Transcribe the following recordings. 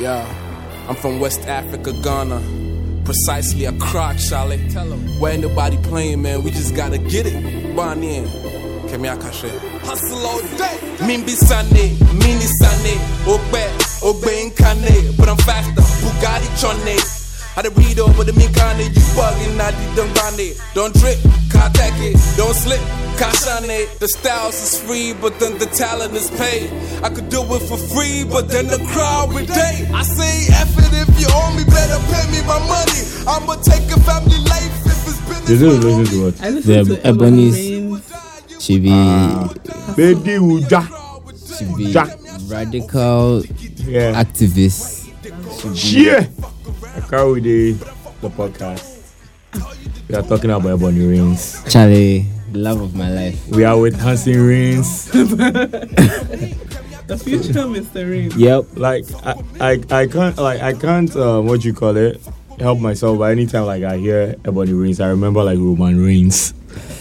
Yeah, I'm from West Africa, Ghana. Precisely a croc, Charlie. Tell 'em. Where ain't nobody playing, man. We just gotta get it. Bonnie. Kemi Akashe. Hustle all day. Mimbi Sane, Mini Sane, Ogbe, Ogbe Inkane. But I'm faster, Bugatti Chone. I done read over the Mikane, you bugging, I did. Don't trip, can't take it, don't slip, Kashane. The styles is free, but then the talent is paid. I could do it for free, but then the crowd would date. I say, F it if you owe me, better pay me my money. I'ma take a family life if it's business. Did you listen to what? I listened The to Ebony Ebony's- Rain. She be Bedi Uja. she be Jack. radical Yeah. activist. Yeah. I carry the, the podcast. We are talking about Ebony Reigns. Charlie, the love of my life. We are with Hanson Rings. The future Mr. Rain. Yep. like I, I, I can't like I can't um, what you call it help myself but anytime like I hear Ebony Reigns I remember like Roman Reigns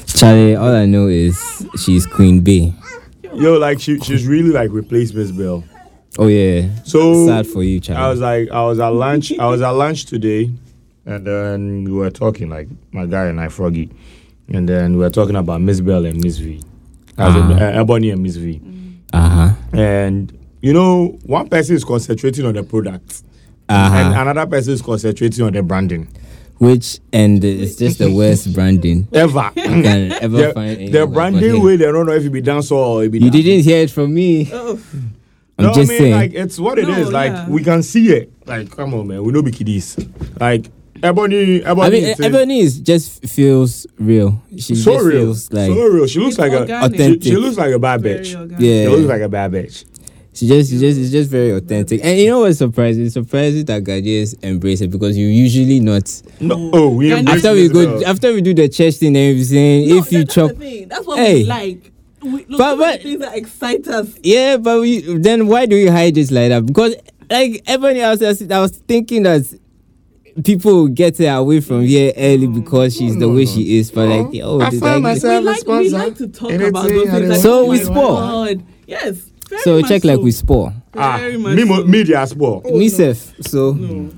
Charlie, all I know is she's Queen Bee. yo like she she's really like replaced Miss Bell Oh yeah. so Sad for you, Charlie. I was like I was at lunch I was at lunch today and then we were talking like my guy and I Froggy and then we were talking about Miss Bell and Miss V as Uh-huh. uh, Ebony and Miss V Uh huh. and you know one person is concentrating on the product Uh and another person is concentrating on the branding Which and it's just the worst branding ever you can ever find. the, anywhere. the branding hey, way they don't know if it be dance or it be You dance. didn't hear it from me. Oh, I'm no, just I mean, saying. like it's what it is. No, Like yeah. we can see it. Like come on, man, we know be kiddies. Like Ebony, Ebony, I mean, is- Ebony is just feels real. She so just real, feels like so real. She looks like a organic. she, Authentic. she looks like a bad bitch. yeah. She looks like a bad bitch. She just, she just, it's just very authentic. And you know what's surprising? It's surprising that Ghanaians embrace it because you usually not. No, oh, we embrace After we go, girl. after we do the church thing, and everything. No, if you that's chop, the thing. That's what Hey. we like. We, look, But- but, but- things that excite us. yeah, but we then why do we hide this like that? Because like everybody else, I was thinking that people get her away from here early because she's the way no. she is. But like, oh, I find like- myself- We like, we like to talk Anything about those things. Like, So oh we my spoil. God. Yes. so much check like we spore ah, very much me, mo- so. me diaspora. Oh, me no. self. So No.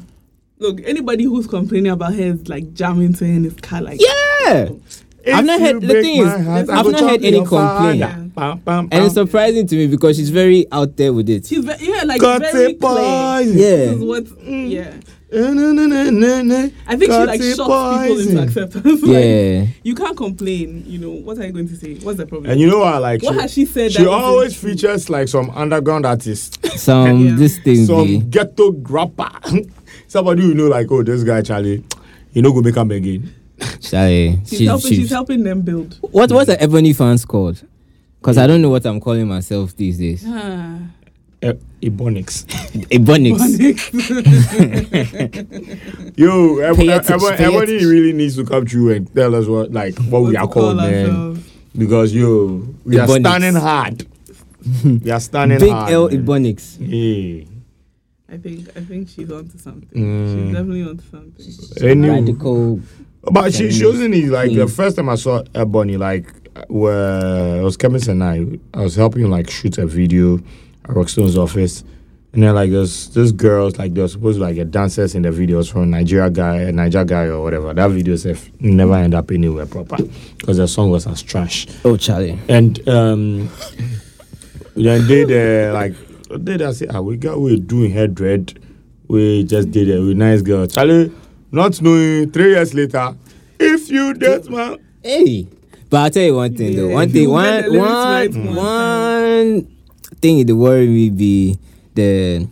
Look, anybody who's complaining about her is like jamming to her in his car, like yeah. I've not If heard- the thing is, heart, I I've not chop heard any your father. complaint. Pam, pam, And it's surprising to me because she's very out there with it. she's very, yeah, like Got very clear. Yeah. This is what, yeah. Na, na, na, na, na, na. I think she Got like it, shocks people boys. into acceptance. like, Yeah. you can't complain. You know what are you going to say? What's the problem? And you know what? Like what she, has she said? she that isn't always features like some underground artist, Some Yeah. this thing some be ghetto rapper, somebody you know like oh this guy Charlie, you know go make him again. Charlie. She's, she- helping. she- she's helping them build. What what's the Ebony fans called? Because I don't know what I'm calling myself these days. Ah. E- Ebonics. Ebonics. Yo, Eb- Pay Eb- attention, Eb- pay Ebony attention. really needs to come through and tell us what like what, we are call called, man. ourselves. Because yo, we are Ebonics. standing hard. we are standing Big hard. Big L man. Ebonics. Yeah. I think I think she's onto something. Mm. She's definitely onto something. Any- Radical. But she, she wasn't it, like the first time I saw Ebony, like where it was Kevin and I, I was helping like shoot a video at Rockstone's office. And then like there's this girls like they're supposed to like get dancers in the videos from Nigeria guy, a Niger guy or whatever. That video said never end up anywhere proper because the song was as trash. Oh, Charlie. And um then they uh, like they that say ah we got we doing hair dread. We just did it with nice girl. Charlie, not knowing three years later, if you date man Hey. But I'll tell you one thing though. One thing, you one, get the lyrics one, right one one thing that worry me be the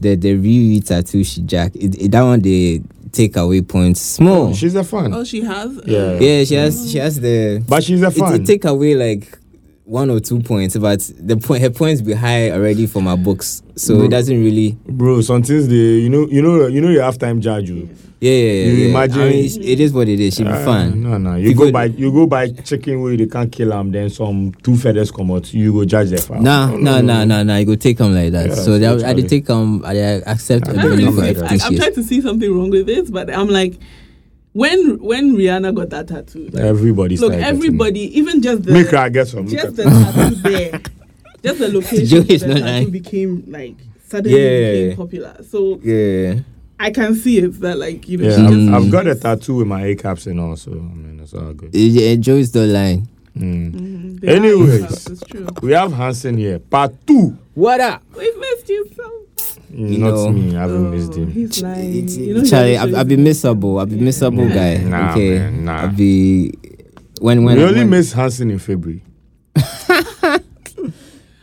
the the Riri tattoo she jack. It, it, that one they take away points small. Oh, she's a fan. Oh, she has. Yeah. yeah, she has she has the But she's a it, fan. it take away like one or two points, but the point her points be high already for my books, so Bro. it doesn't really. Bro, sometimes they you know you know you know you have time judge you. Yeah, yeah, yeah. You yeah. imagine- I mean, it is what it is. She be Ah, fine. No, no. You People- go by you go by chicken where they can't kill them, then some two feathers come out, you go judge the fowl. Nah, nah, nah, nah, nah. You go take them like that. Yeah, so that, I did take them. I accept I a I don't really for like see- that. I, I'm trying to see something wrong with this, but I'm like, when when Rihanna got that tattoo, like, Everybody look, started everybody, even just the getting- Make her get some. Just at the tattoo there, just the location Joe of is the tattoo lying. became like suddenly Yeah. became popular. So Yeah. I can see it that like you know Yeah, she I've, just I've got a tattoo with my A caps and all, so I mean it's all good. It, it Joe's the line. Mm. Mhm, they Anyways. in-house, it's true. We have Hanson here, part two. What up? We've missed you so. You Not know. me, I haven't Oh, missed him. He's lying. It's, You know, Charlie, I've, I've been shows- miserable. I've been miserable guy. Nah, okay. man, nah. I'll be when when we only when, miss Hanson in February.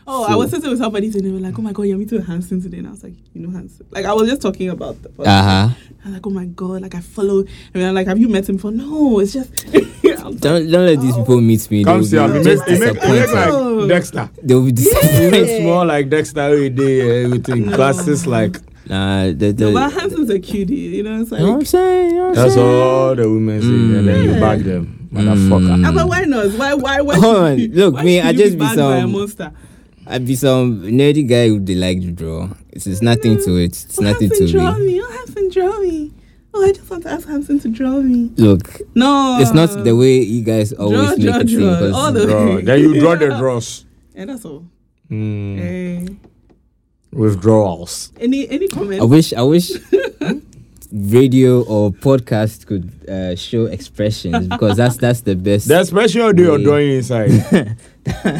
Oh, I was sitting with somebody and they were like, "Oh my god, you're meeting Hanson today," and I was like, "You know Hanson?" Like I was just talking about the. Uh huh. I'm like, "Oh my god!" Like I follow, and I'm like, "Have you met him before?" No, it's just. I'm like, Don't don't let these people meet me. Come They'll see, I be mean, just make, it make, disappointed. like Dexter. They'll be It disappointed. makes more like Dexter every day, everything. No. Glasses like Nah, the, the, no, but Hanson's a cutie, you know. It's like, you know what I'm saying? You know what I'm that's saying? all the women say, and then you Mm. back them, motherfucker. Ah, but why not? Why? Why? Why? Hold on, look, why me, I just be bagged some- monster. I'd be some nerdy guy who they like to draw. It's, it's nothing to it. It's Oh, nothing Hanson to draw me. me. Oh, Hanson draw me. Oh, I just want to ask Hanson to draw me. Look, No, it's not the way you guys always Draw, make draw, it seem. draw. 'cause All the- Draw. Then you draw the draws. Yeah, that's all. Mm. Eh, Withdrawals. any any comments? I wish I wish radio or podcast could uh, show expressions because that's that's the best. The expression you do you're Yeah. drawing inside.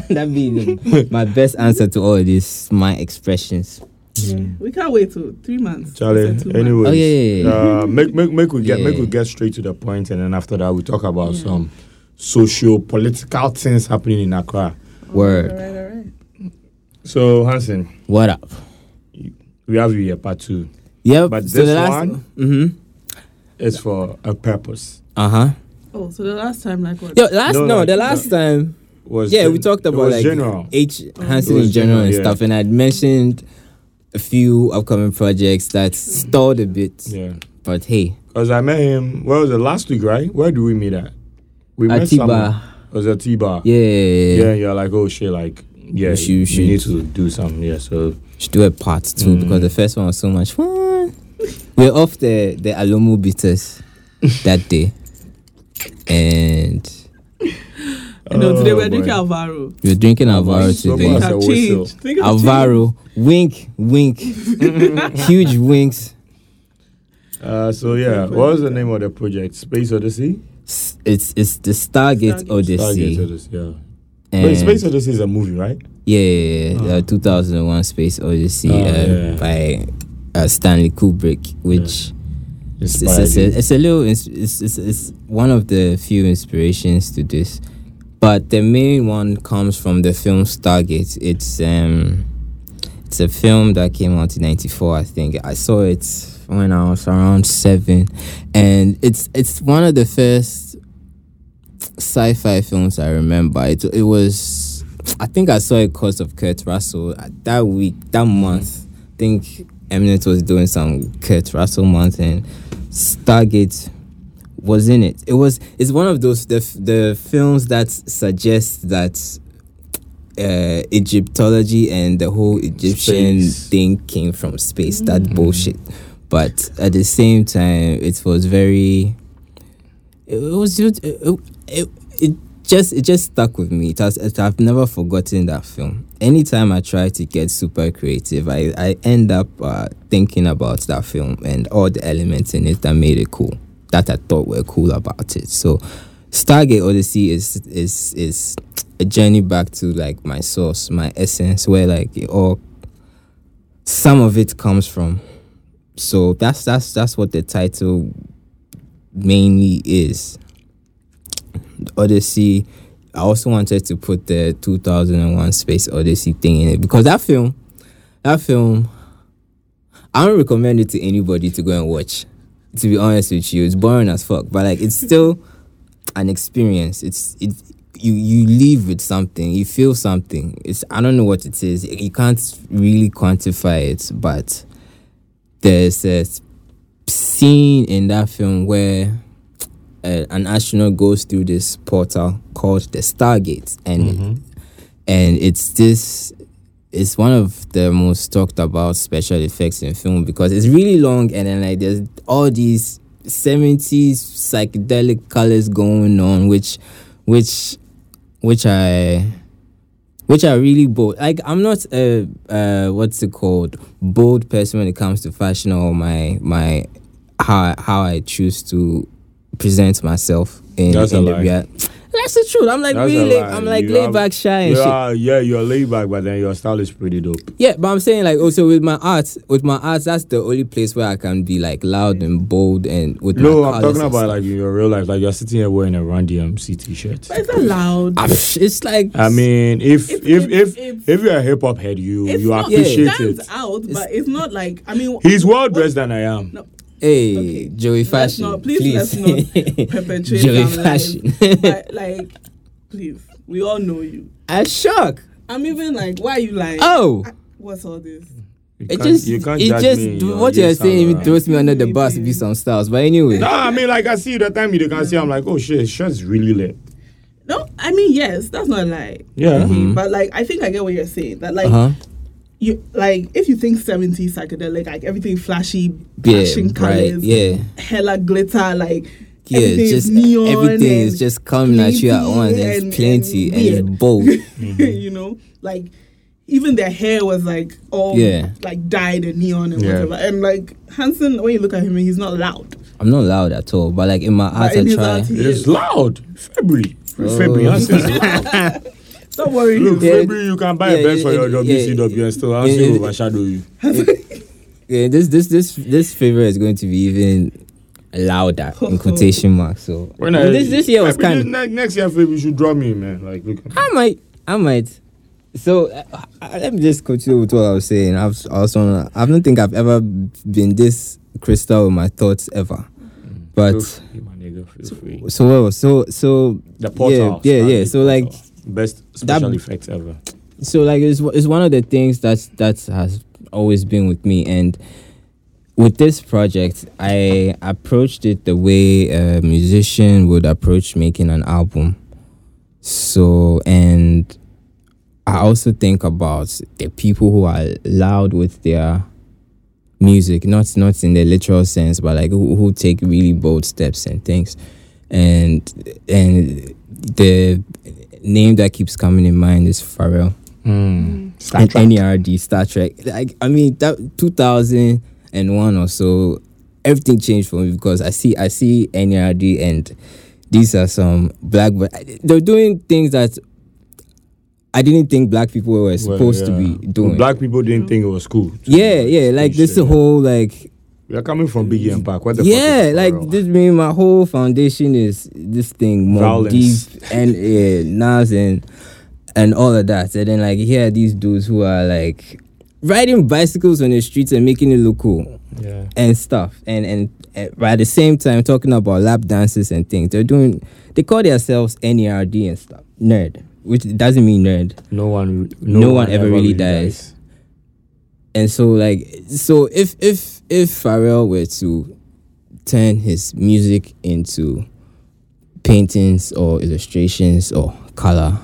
That'd be the, my best answer to all of this. My expressions. Yeah, we can't wait to three months. Charlie, It's a two months. anyways, Oh, yeah, yeah, yeah. Uh, make, make, make, we get, make we get straight to the point, and then after that, we talk about Yeah. some socio political things happening in Accra. Word. All right, all right. So, Hanson, What up? we have you here, part two. Yep. But so this the last one- Mm-hmm. It's for a purpose. Uh huh. Oh, so the last time, like what? Yo, last No, no, like, the last time. Was Yeah, gen- we talked about like general. H Oh. Hanson in general and yeah. stuff, and I'd mentioned a few upcoming projects that stalled a bit. Yeah, But hey, because I met him. Where was it last week? Right? Where do we meet at? We at met T-Bar. somewhere. It was at T-Bar. Yeah, Yeah, you're like, oh shit, like, yeah, We should- you, we should- need to do something. Yeah, so should do a part two Mm. because the first one was so much fun. We're off the the Alomo bitters that day, and You know, today Oh, we're boy. drinking Alvaro. we were drinking Alvaro So today. Things have changed. Things have Alvaro, wink, wink, huge winks. Uh, so yeah, what was the name of the project? Space Odyssey. It's it's the Stargate, Stargate. Odyssey. Stargate Odyssey. Yeah. and- But Space Odyssey is a movie, right? Yeah, yeah, yeah. Oh. Uh, 2001 Space Odyssey Oh, uh, yeah. by uh, Stanley Kubrick, which it's, it's, it's, a, it's a little, it's, it's, it's, it's one of the few inspirations to this. But the main one comes from the film Stargate. It's um, it's a film that came out in '94, I think. I saw it when I was around seven, and it's it's one of the first sci-fi films I remember. It it was I think I saw it because of Kurt Russell Uh, that week that month. I think M-Net was doing some Kurt Russell month and Stargate was in it. It was it's one of those the the films that suggest that uh, Egyptology and the whole Egyptian Space. thing came from space. That bullshit. But at the same time, it was very. It was just it, it, it just it just stuck with me. It has it, I've never forgotten that film. Anytime I try to get super creative, I I end up uh, thinking about that film and all the elements in it that made it cool. That I thought were cool about it. So, Stargate Odyssey is is is a journey back to like my source, my essence, where like it all some of it comes from. So that's that's that's what the title mainly is. Odyssey. I also wanted to put the 2001 Space Odyssey thing in it because that film, that film, I don't recommend it to anybody to go and watch. To be honest with you, it's boring as fuck, but like it's still an experience. It's it you you leave with something, you feel something. It's I don't know what it is. You can't really quantify it, but there's a scene in that film where uh, an astronaut goes through this portal called the Stargate, and and it's this. It's one of the most talked about special effects in film because it's really long and then like there's all these 70s psychedelic colors going on which which which I which are really bold. Like I'm not a uh, what's it called bold person when it comes to fashion or my my how how I choose to present myself in, That's in the lie. real. That's the truth. I'm like That's really. I'm like You laid have- back, shy and You shit. yeah, you're laid back, but then your style is pretty dope. Yeah, but I'm saying like also with my art, with my art, that's the only place where I can be like loud and bold and with No, I'm talking about stuff. like in your real life. Like you're sitting here wearing a Run DMC t-shirt. But it's not loud. Ah, it's like I mean, if It's- if it's- if if you're a hip hop head, you It's you not, appreciate it stands it. out, but it's not like I mean. He's well dressed than I am. No, hey Okay, Joey let's Fashion, not- please, please, let's not perpetrate Joey our lives. Fashion. but like, please, we all know you. I'm shocked. I'm even like, why are you lying? Oh. I- what's all this? You It just, you can't it judge just, me what you're this saying time even throws me under the bus to be some styles. But anyway, No, I mean, like I see the time you can see, I'm like, oh shit, his shirt's really lit. No, I mean yes, that's not a lie. Yeah. Okay, but like I think I get what you're saying. That like uh-huh. You like if you think 70s psychedelic, like everything flashy, yeah, flashing bright, colors, yeah, hella glitter, like yeah. everything is Just neon everything is just coming at you at plenty once. It's and- plenty and and, it's weird. bold. Mm-hmm. you know, like even their hair was like all Yeah. like dyed and neon and Yeah. whatever. And like Hanson, when you look at him, he's not loud. I'm not loud at all, but like in my art, in I try. art, he It's is. loud. February. February. Oh. Hanson's loud. Don't worry. Look, Yeah. February, you can buy Yeah, a bed for yeah, your yeah, WCW and still yeah. will overshadow you. Yeah, this this this this favor is going to be even louder in quotation marks. So When Well, this this year was Maybe kind. ne- next year, February, you should draw me, man. Like, look. I might, I might. So uh, uh, let me just continue with what I was saying. I've also, I don't think I've ever been this crystal with my thoughts ever. But Feel free, my nigga, feel free. so so so The portal. yeah, yeah, yeah. So like. Best special that- effects ever. so like it's it's one of the things that that has always been with me. And with this project i approached it the way a musician would approach making an album. So and i also think about the people who are loud with their music not not in the literal sense but like who, who take really bold steps and things. And and the name that keeps coming in mind is Pharrell hmm. mm. Star and Trek. NERD Star Trak. Like I mean that 2001 or so, everything changed for me because I see I see NERD and these are some black but they're doing things that I didn't think black people were Well, supposed to be doing. Black people didn't think it was cool. yeah, yeah, like this Shit. whole like We are coming from Biggie and Pac. What the yeah, like this mean my whole foundation is this thing more Violence. deep and yeah, Nas and and all of that. And then like here are these dudes who are like riding bicycles on the streets and making it look cool Yeah. and stuff. And and but at the same time talking about lap dances and things. They're doing they call themselves NERD and stuff. Nerd. Which doesn't mean nerd. No one. No one ever really dies. And so like so if if if Pharrell were to turn his music into paintings or illustrations or color,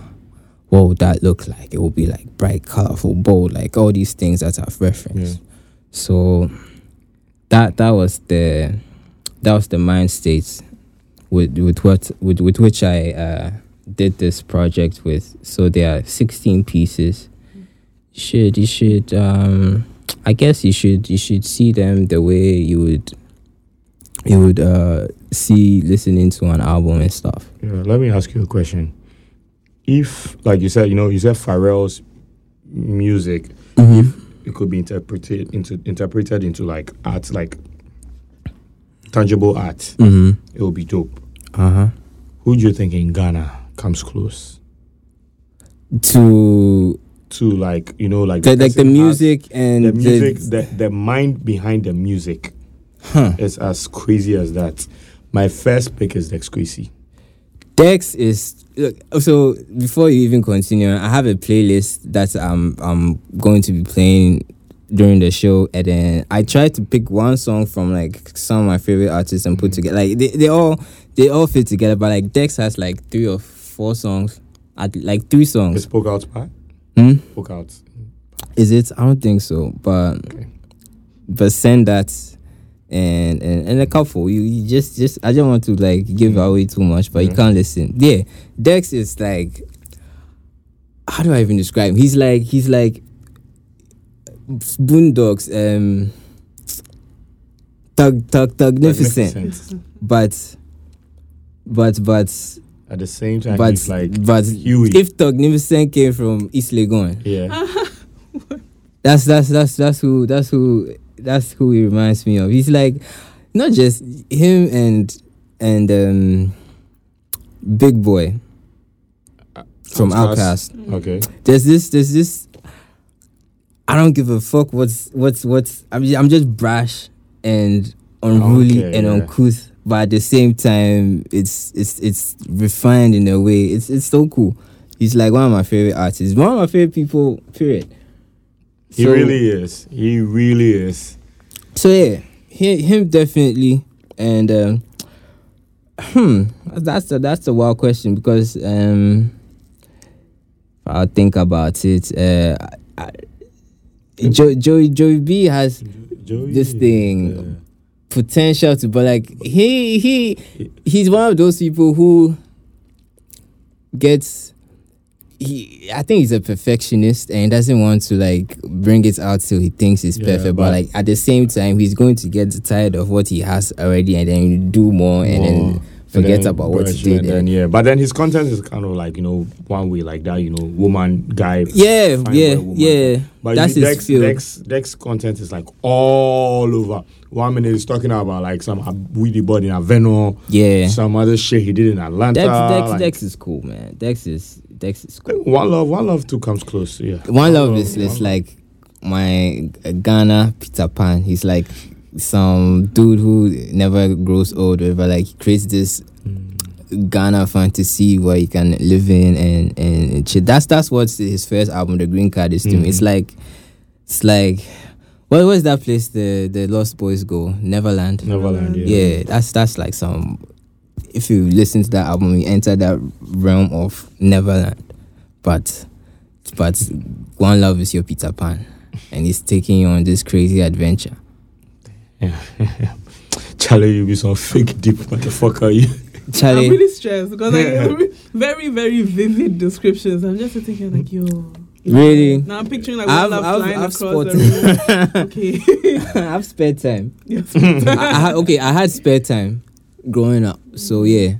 what would that look like? It would be like bright, colorful, bold, like all these things that I've referenced. Yeah. So that that was the that was the mind state with with what with, with which I uh, did this project with. So there are sixteen pieces. You should you should um I guess you should you should see them the way you would you would uh see listening to an album and stuff. Yeah, let me ask you a question. If, like you said, you know, you said Pharrell's music, if it could be interpreted into interpreted into like art, like tangible art, Mm-hmm. it would be dope. Uh-huh. Who do you think in Ghana comes close To to like you know like the, like the music and the music, the, the mind behind the music Huh. is as crazy as that. My first pick is Dex Kwasi. Dex is look. So before you even continue, I have a playlist that I'm I'm going to be playing during the show, and then I tried to pick one song from like some of my favorite artists and put mm. together. Like they, they all they all fit together, but like Dex has like three or four songs, at like three songs. Spoke Out part? Hmm? Spoke Out. Is it? I don't think so, but Okay. but send that. And, and and a couple you, you just just I don't want to like give away too much but you can't listen yeah Dex is like how do I even describe him? He's like he's like Boondocks, um, Tug Tug Tugnificent, Magnificent. but but but At the same time, but he's like but Huey. if Tugnificent came from East Legon, yeah. that's that's that's that's who that's who that's who he reminds me of. He's like not just him and and um Big Boi from. OutKast. Okay. There's this there's this I don't give a fuck what's what's what's I'm just, I'm just brash and unruly Okay, and yeah. uncouth but at the same time it's it's it's refined in a way. It's it's so cool. He's like one of my favorite artists. One of my favorite people, period. He So- really is. He really is. So yeah, he, him definitely, and um, hmm, that's a, that's a wild question because um, if I think about it, uh, I, I, Joey Joey Joey B has Joey, This thing. Potential to, but like he he he's one of those people who gets. He, I think he's a perfectionist and doesn't want to like bring it out till he thinks it's Yeah, perfect. But, but- like at the same time, he's going to get tired of what he has already and then do more and More. then forget And then about what he did. And then, yeah, but then his content is kind of like you know one way like that. You know, woman guy. yeah, yeah, woman. yeah. But That's you- his Dex. Dex, Dex content is like all over. One minute he's talking about like some weedy body in Aveno, yeah. some other shit he did in Atlanta. Dex, Dex, like- Dex is cool, man. Dex is Dex is cool. One love, one love too comes close. Yeah, One love is, One is Love. like my Ghana Peter Pan. He's like some dude who never grows old, but like he creates this mm. Ghana fantasy where you can live in and and chill. That's that's what his first album, The Green Card, is to me. Mm. It's like it's like what where's that place the the Lost Boys go? Neverland. Neverland. Yeah. Yeah, that's that's like some. If you listen to that album, you enter that realm of Neverland. But, but one love is your Peter Pan, and he's taking you on this crazy adventure. Yeah, Charlie, you be some fake deep motherfucker. You. Charlie, I'm really stressed because like very, very vivid descriptions. I'm just thinking like, yo. Really? Now I'm picturing like I've- one love I've- flying I've across the room. Okay. I have spare time. yes. I, I okay, I had spare time growing up, so yeah.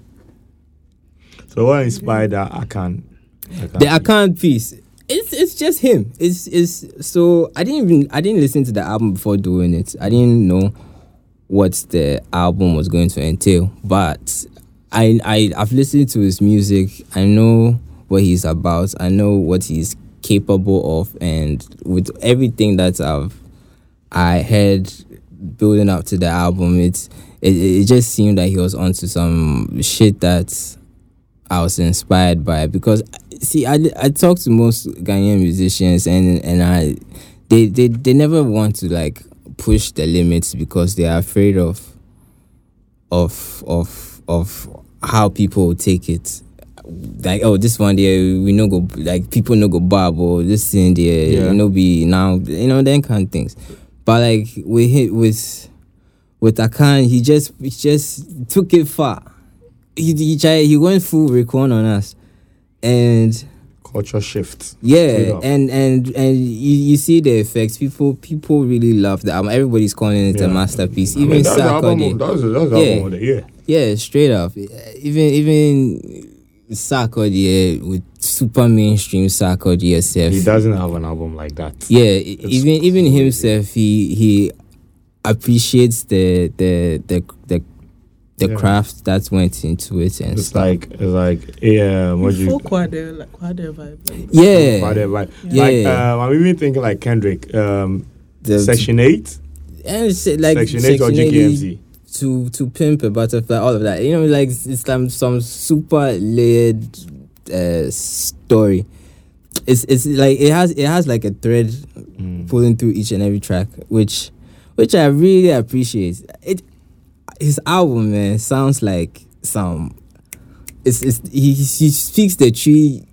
So what inspired that? I can. I can The Akan piece. It's it's just him. It's it's so I didn't even I didn't listen to the album before doing it. I didn't know what the album was going to entail. But I I I've listened to his music. I know what he's about. I know what he's capable of and with everything that I've I heard building up to the album, it's it, it just seemed that he was onto some shit that I was inspired by because see I, I talk to most Ghanaian musicians and and I they, they they never want to like push the limits because they are afraid of of of of how people take it like oh this one there we no go like people no go bob or this thing there Yeah. you know be now you know them kind of things but like with him with with Akan he just he just took it far he he tried, he went full recon on us and culture shift. Yeah and and and you, you see the effects people people really love the album everybody's calling it Yeah. a masterpiece I mean, even album. Sarkodie of- That's the- that's the Yeah. album of the year. yeah straight up even even Sarkodie with super mainstream Sarkodie He doesn't have an album like that. yeah even even himself he he appreciates the the the the, the Yeah. craft that went into it and It's stuff. like it's like yeah, what you Full quad, like quad vibe. Like, yeah whatever. Like, Yeah. like um, I'm even thinking like Kendrick, um, the, Section Eight, and it's like Section Eight or Section 80 GKMC. To to pimp a butterfly, all of that. You know, like it's, it's some some super layered uh, story. It's it's like it has it has like a thread Mm. pulling through each and every track, which which I really appreciate. It his album man sounds like some. It's it's he he speaks the Twi.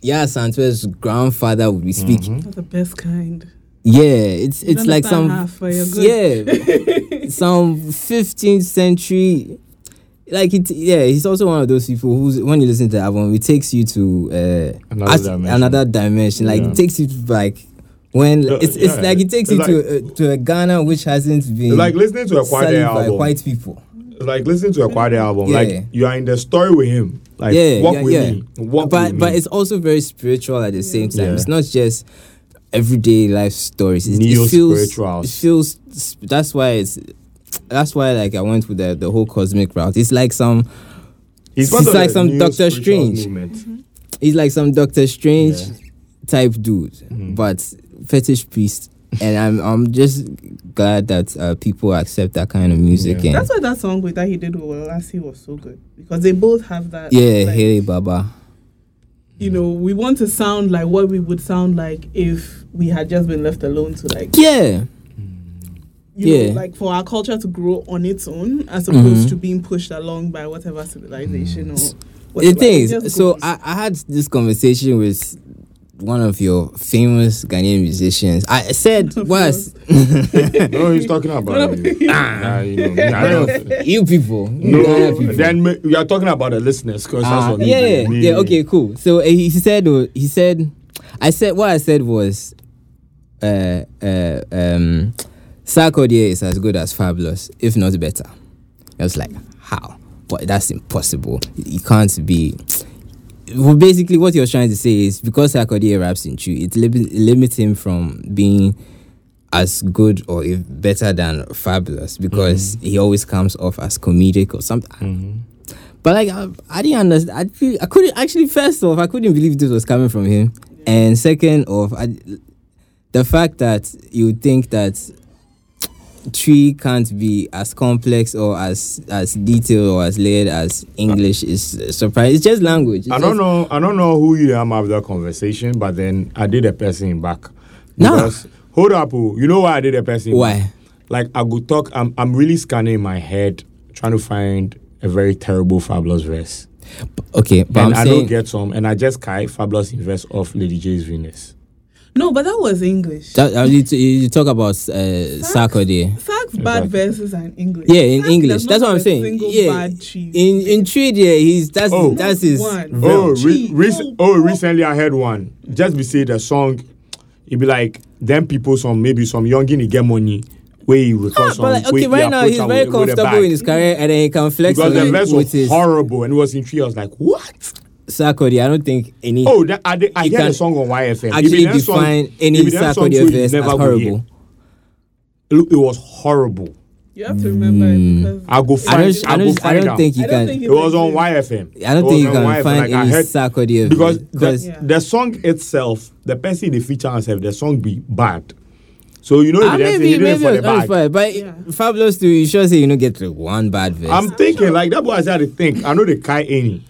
Yeah, Santos' grandfather would be speaking. That's the best kind. Yeah, it's it's like some half, but you're good. yeah, some 15th century like it, yeah, he's also one of those people who's when you listen to the album, it takes you to uh, Another as- dimension. another dimension. Like Yeah. it takes you to like when it's it's yeah. like it takes It's you to uh, to a Ghana which hasn't been like listening to a Kwaadee sullied by album. white people. It's like listening to a Kwaadee album. Yeah. Like you are in the story with him. Like yeah, walk yeah, with. Walk but with but me. it's also very spiritual at the same time. It's not just everyday life stories. It, it feels Neo-spirituals. it feels that's why it's that's why like I went with the the whole cosmic route. It's like some He's it's like some Doctor spiritual Strange. movement. he's like some Doctor Strange Yeah. type dude, Mm-hmm. but fetish priest. And I'm I'm just glad that uh, people accept that kind of music. Yeah. And That's why that song with that he did with Lassie was so good because they both have that. yeah, like, hey Baba. You know, we want to sound like what we would sound like if we had just been left alone to like, Yeah, you Yeah. know, like for our culture to grow on its own as opposed Mhm. to being pushed along by whatever civilization or. the whatever. It is, just so. I, I had this conversation with one of your famous Ghanaian musicians. I said, "Was No, he's talking about you. Nah, you know, me, you people, you No, Ghana people." then we are talking about the listeners because that's Ah, what me yeah, do. yeah, Me- yeah. Okay, cool. So uh, he said, uh, he said, I said what I said was, uh, uh, um, Sarkodie is as good as Fabolous, if not better. I was like, how? But that's impossible. You can't be. Well, basically, what he was trying to say is because Sarkodie raps in Twi, it limit, limits him from being as good or if better than Fabolous because he always comes off as comedic or something. Mhm. But like I, I didn't understand. I I couldn't actually. First off, I couldn't believe this was coming from him, and second off, I, the fact that you think that Twi can't be as complex or as as detailed or as layered as English is surprising. It's just language. It's I don't just- know. I don't know who you am after conversation, but then I did a person back. Because hold up, oh, you know why I did a person? Why? back? Like I could talk. I'm I'm really scanning my head, trying to find a very terrible Fabolous verse. Okay, but and I'm I don't get some, and I just kai Fabolous in verse of Lady J's Venus. No, but that was English. that, uh, you, you talk about uh, Sarkodie. Sark's bad Exactly. verses are in English. Yeah, in Sack English. That's what I'm saying. Yeah, in in trade, yeah, he's that's Oh. that's his. One. Oh, re- Gee, rec- no, oh, recently I heard one. Just be say the song, it be like them people, some maybe some youngin he get money where he record Ah, songs. like, okay, he right now he's very with- with a comfortable in his career, and then he can flex because the on it verse with was his horrible and it was in Twi. I was like, what? Sarkodie. I don't think any Oh, that, I, did, I You hear the song on YFM. If it actually that song- define any if it that song Sarkodie too, verse as horrible. Look, It, it was horrible. You have to remember it because I'll go I find. don't. I I'll don't. I don't think you I can. think It was on. YFM. I don't think you was on can YFM. find Like, any heard- Sarkodie because because the, Yeah. the song itself, the person they feature herself, the song be bad. So you know, Ah, if they maybe it maybe for it's the bag. inspired, but Yeah. Fabolous too. You sure say you don't get like one bad verse. I'm thinking like that boy I said to think. I know the Kai any.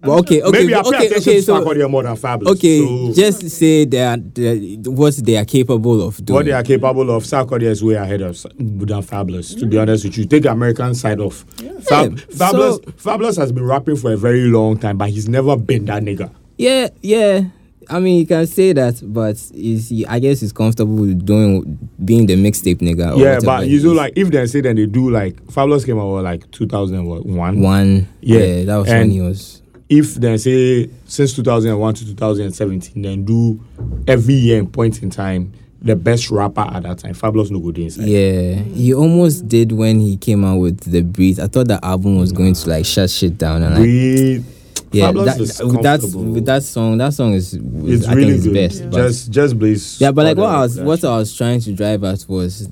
But okay, okay, Maybe okay, attention okay. to So more than Fabolous. okay, so just say they are what they are capable of doing. what they are capable of, Sarkodie is way ahead of than Fabolous. To be mm. honest with you, take the American side of Fab, Yeah, Fabolous. so- Fabolous has been rapping for a very long time, but he's never been that nigga. Yeah, yeah. I mean, you can say that, but is he? I guess he's comfortable with doing being the mixtape nigga. Or yeah, but you know, like if they say then they do like Fabolous came out like 2001. one. Yeah, Yeah, that was when and- he was. If they say since 2001 to 2017, then do every year in point in time the best rapper at that time. Fabolous no good inside. Yeah, he almost did when he came out with the breeze. I thought the album was going to like shut shit down, and like, Breathe. yeah, Fabolous that, is that- that's with that song. That song is, is It's I really think it's good. best. but- Just just blaze. yeah, but like what I was what. I was trying to drive at was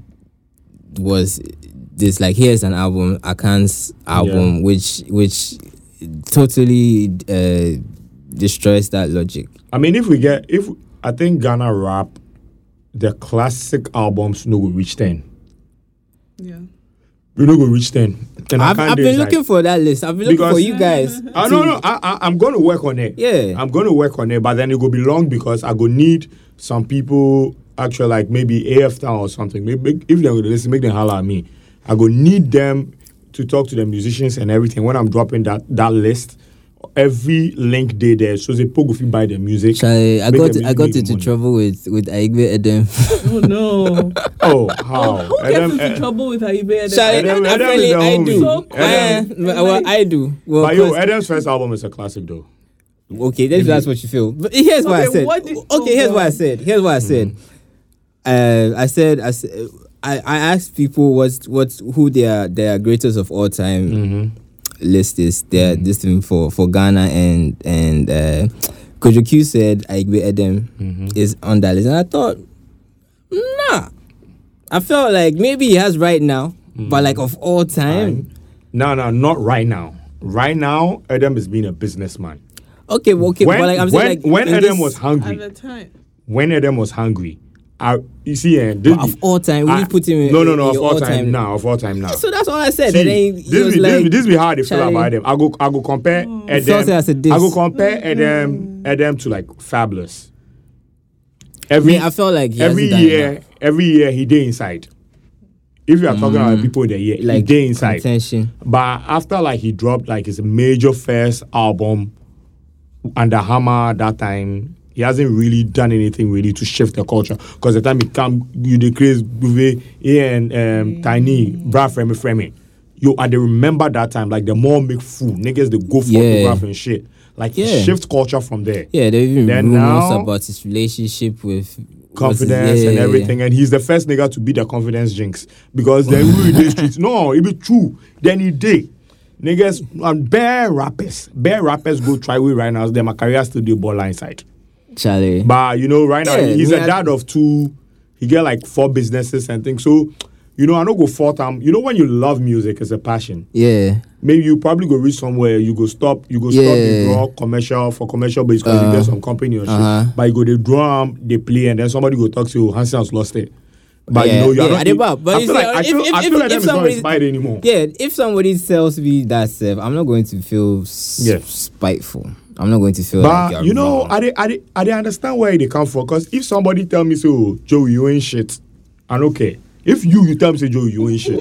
was this like here's an album, Akan's album, which which totally uh, destroys that logic. I mean, if we get if I think Ghana rap, the classic albums no go reach ten. yeah. We no go reach ten. And I've, I've been inside. looking for that list. I've been looking for you guys. Ah, no, no, I, I, I'm going to work on it. Yeah. I'm going to work on it, but then it will be long because I go need some people, actually, like maybe AF Town or something. Maybe if they're going to listen, make them holler at me. I go need them to talk to the musicians and everything when I'm dropping that that list every link day there. So they pogo fit buy the music. Charlie, I Make got them I got into money. trouble with with Ayigbe Edem. Oh no. Oh, how? Who gets Edem, into eh, trouble with Haibe? Charlie, Edem- Edem apparently is the I homie. do. So quiet. well, I do. Well, but yo, 'cause- Edem's first album is a classic though. okay, that's, that's what you feel. But here's what I said. what did- okay, oh, here's what I said. Here's what I said. Uh, I said I said I, I asked people what's what's who their their greatest of all time Mm-hmm. list is. Their this thing for for Ghana and and uh, Kojo Cue said Ayigbe Edem Mm-hmm. is on that list, and I thought, nah. I felt like maybe he has right now, but like of all time. No, no, not right now. Right now, Edem is being a businessman. Okay, well, okay, when but like I'm when, saying, like when in Edem this- was At hungry, the time. when Edem was hungry, I you see, eh, this of all time, will I- you put him in- No, no, in no, of all all-time- time now, of all time now. So that's all I said. See, and then he this, was be, like, this, be, this be how they feel Charlie- about them. I go, I go compare felt Edem. it as a diss. I go compare Edem, Edem to like Fabolous. Every Me, I felt like he every hasn't done year, enough. every year he did inside. If you are talking about people in the year, he Mm. like did inside. contention. But after like he dropped like his major first album under Hammer that time, he hasn't really done anything really to shift the culture. Because the time he come, you decrease craze Bouvet, he and um, Tiny, Bra Frame Frame. Yo, I dey remember that time, like the more make fool, niggas they go for Yeah. photograph and shit. Like Yeah. shift culture from there. Yeah, they even Then rumors now- about his relationship with confidence his- yeah, and yeah, everything, and he's the first nigga to be the confidence jinx because then we in the streets. No, it be true. Then he did. Niggas and bare rappers, bare rappers go try way right now. Then my career still do ball inside. Yeah. Charlie. But you know, right now he's a dad of two. He get like four businesses and things. So, you know, I don't go four time. You know, when you love music, it's a passion. yeah, Maybe you probably go reach somewhere. You go stop. You go stop Yeah. the draw commercial for commercial because you Uh, get some company or shit. uh-huh. But you go the drum, they play, and then somebody go talk to you. Hanson has lost it. But Yeah, you know you're yeah, not. But I you feel like I if- feel, if- I if- feel like if is not inspired anymore. yeah. If somebody tells me that stuff, I'm not going to feel s- Yeah. spiteful. I'm not going to feel. But you're you know, wrong. I dey, I dey, I dey understand where they come from. Because if somebody tell me, say, oh, Joe, you ain't shit, I don't care. If you, you tell me, say, Joe, you ain't shit,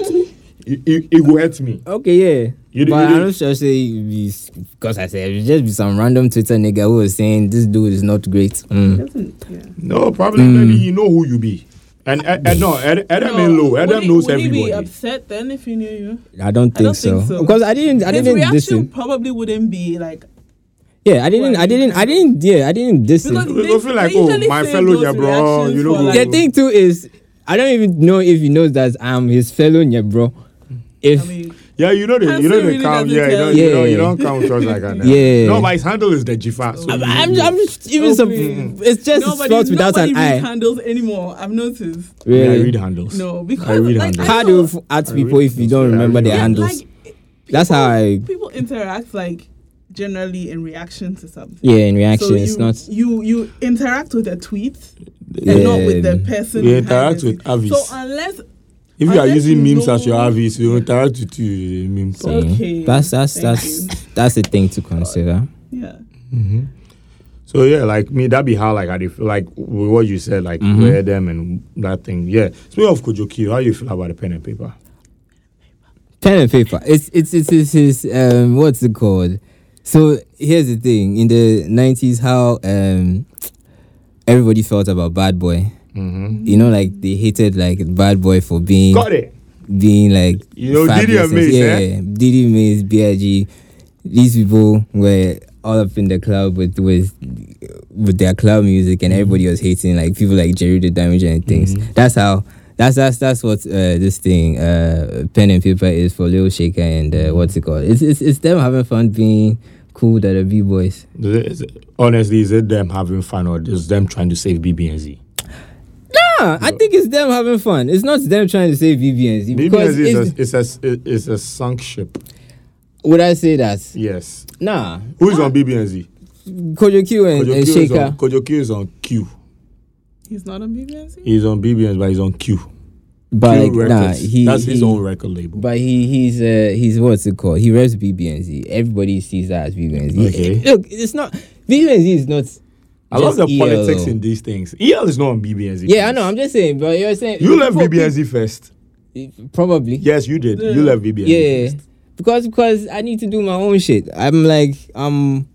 it, it, it will hurt me. Okay, yeah. You d- but you I'm d- not sure say because I said it just be some random Twitter nigga who was saying this dude is not great. Mm. Doesn't yeah. No, probably Hmm. maybe he know who you be. And Ed, Ed, no, Edem No, ain't low. would Edem he- knows would he be upset then if he knew you? I don't think, don't so. think so. because I didn't. I His didn't reaction listen. probably wouldn't be like Yeah, I didn't. Why I you didn't. I didn't. Yeah, I didn't listen. Because You don't feel like, oh, my fellow those yeah, bro, you know like, the thing oh. too is, I don't even know if he knows that I'm his fellow yeah, bro. If I mean, Yeah, you know the you know the really count. Yeah, you tell don't, you you. don't, you Yeah. don't count trust like that. Yeah. No, but his handle is the Jifa. So I'm, I'm, I'm just even Oh, some. It's just nobody, spelled without an reads I. handles anymore. I've noticed. Yeah, I read handles. No, because I read like, handles. How do you at people if you don't handles. Yeah, I remember read their handles? That's how I. people, people interact like generally in reaction to something. Yeah, in reaction, So it's you, not. you you interact with a tweet and not with the person. You interact with tweet. avis. So unless If you are using you memes as your know- avis, you interact with you memes. See, Okay, That's that's thank that's you. that's a thing to consider. yeah, So yeah, like me, that be how like I dey feel like what you said, like Mhm. wear them and that thing. Yeah. Speaking of Kojo Cue, how you feel about the pen and paper? pen and paper. It's it's it's it's, it's um what's it called? So here's the thing: in the nineties, how um everybody felt about Bad Boy. Mm-hmm. You know, like they hated like Bad Boy for being Got it. being like You know, Diddy and Mace, yeah, eh? Diddy Mace, Big. These people were all up in the club with with with their club music, and everybody was hating like people like Jerry the Damage and things. Mm-hmm. That's how. That's that's that's what uh, this thing, uh, pen and paper, is for Lil Shaker and uh, what's it called? It's, it's it's them having fun being cool that the b boys. Is it- is it- honestly, is it them having fun or is them trying to save BBNZ? Nah, I think it's them having fun. It's not them trying to save BBNZ because BBNZ is it's, a, it's a it's a sunk ship. would I say that? Yes. Nah, Who is on BBNZ? Kojo Cue and, Kojo and Q is Shaker. on Kojo Cue is on Q. he's not on BBNZ. He's on BBNZ, but he's on Q. But Q like, nah, he that's his own record label. But he he's uh he's what's it called? He reps BBNZ. Everybody sees that as BBNZ. Okay. Look, it's not BBNZ is not. I love the politics in these things. EL is not on BBNZ. Yeah, I know. I'm just saying, but you're saying You left BBNZ first. Probably. Yes, you did. You left BBNZ Yeah. first. because because I need to do my own shit. I'm like um,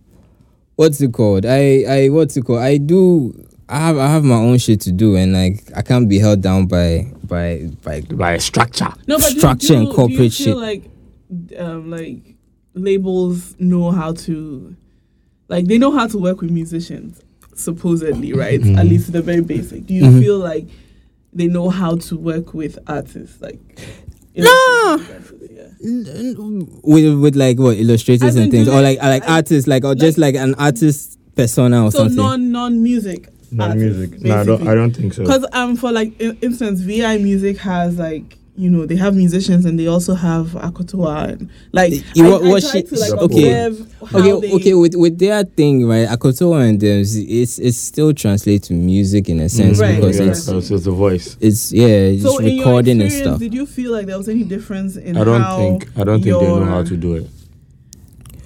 what's it called? I I what's it called? I do. I have I have my own shit to do, and like I can't be held down by by by by structure. No, but do- structure do, and do you corporate feel shit. like um like labels know how to like they know how to work with musicians supposedly right Mm-hmm. at least the very basic do you Mhm. feel like they know how to work with artists like No. yeah. with with like what illustrators and things, or like like I- artists, like or just like an artist persona or so something. non non music Not music. No, I don't. I don't think so. because um for like in, instance vi music has like you know they have musicians and they also have akotoa and like You- I, what- I what try she- to like okay. okay, they, okay, with with their thing, right? Akoto and them, it's it's still translate to music in a sense Right, because yeah, it's so it's just the voice. it's yeah, it's so in recording and stuff. did you feel like there was any difference in I don't how think. I don't think they know how to do it.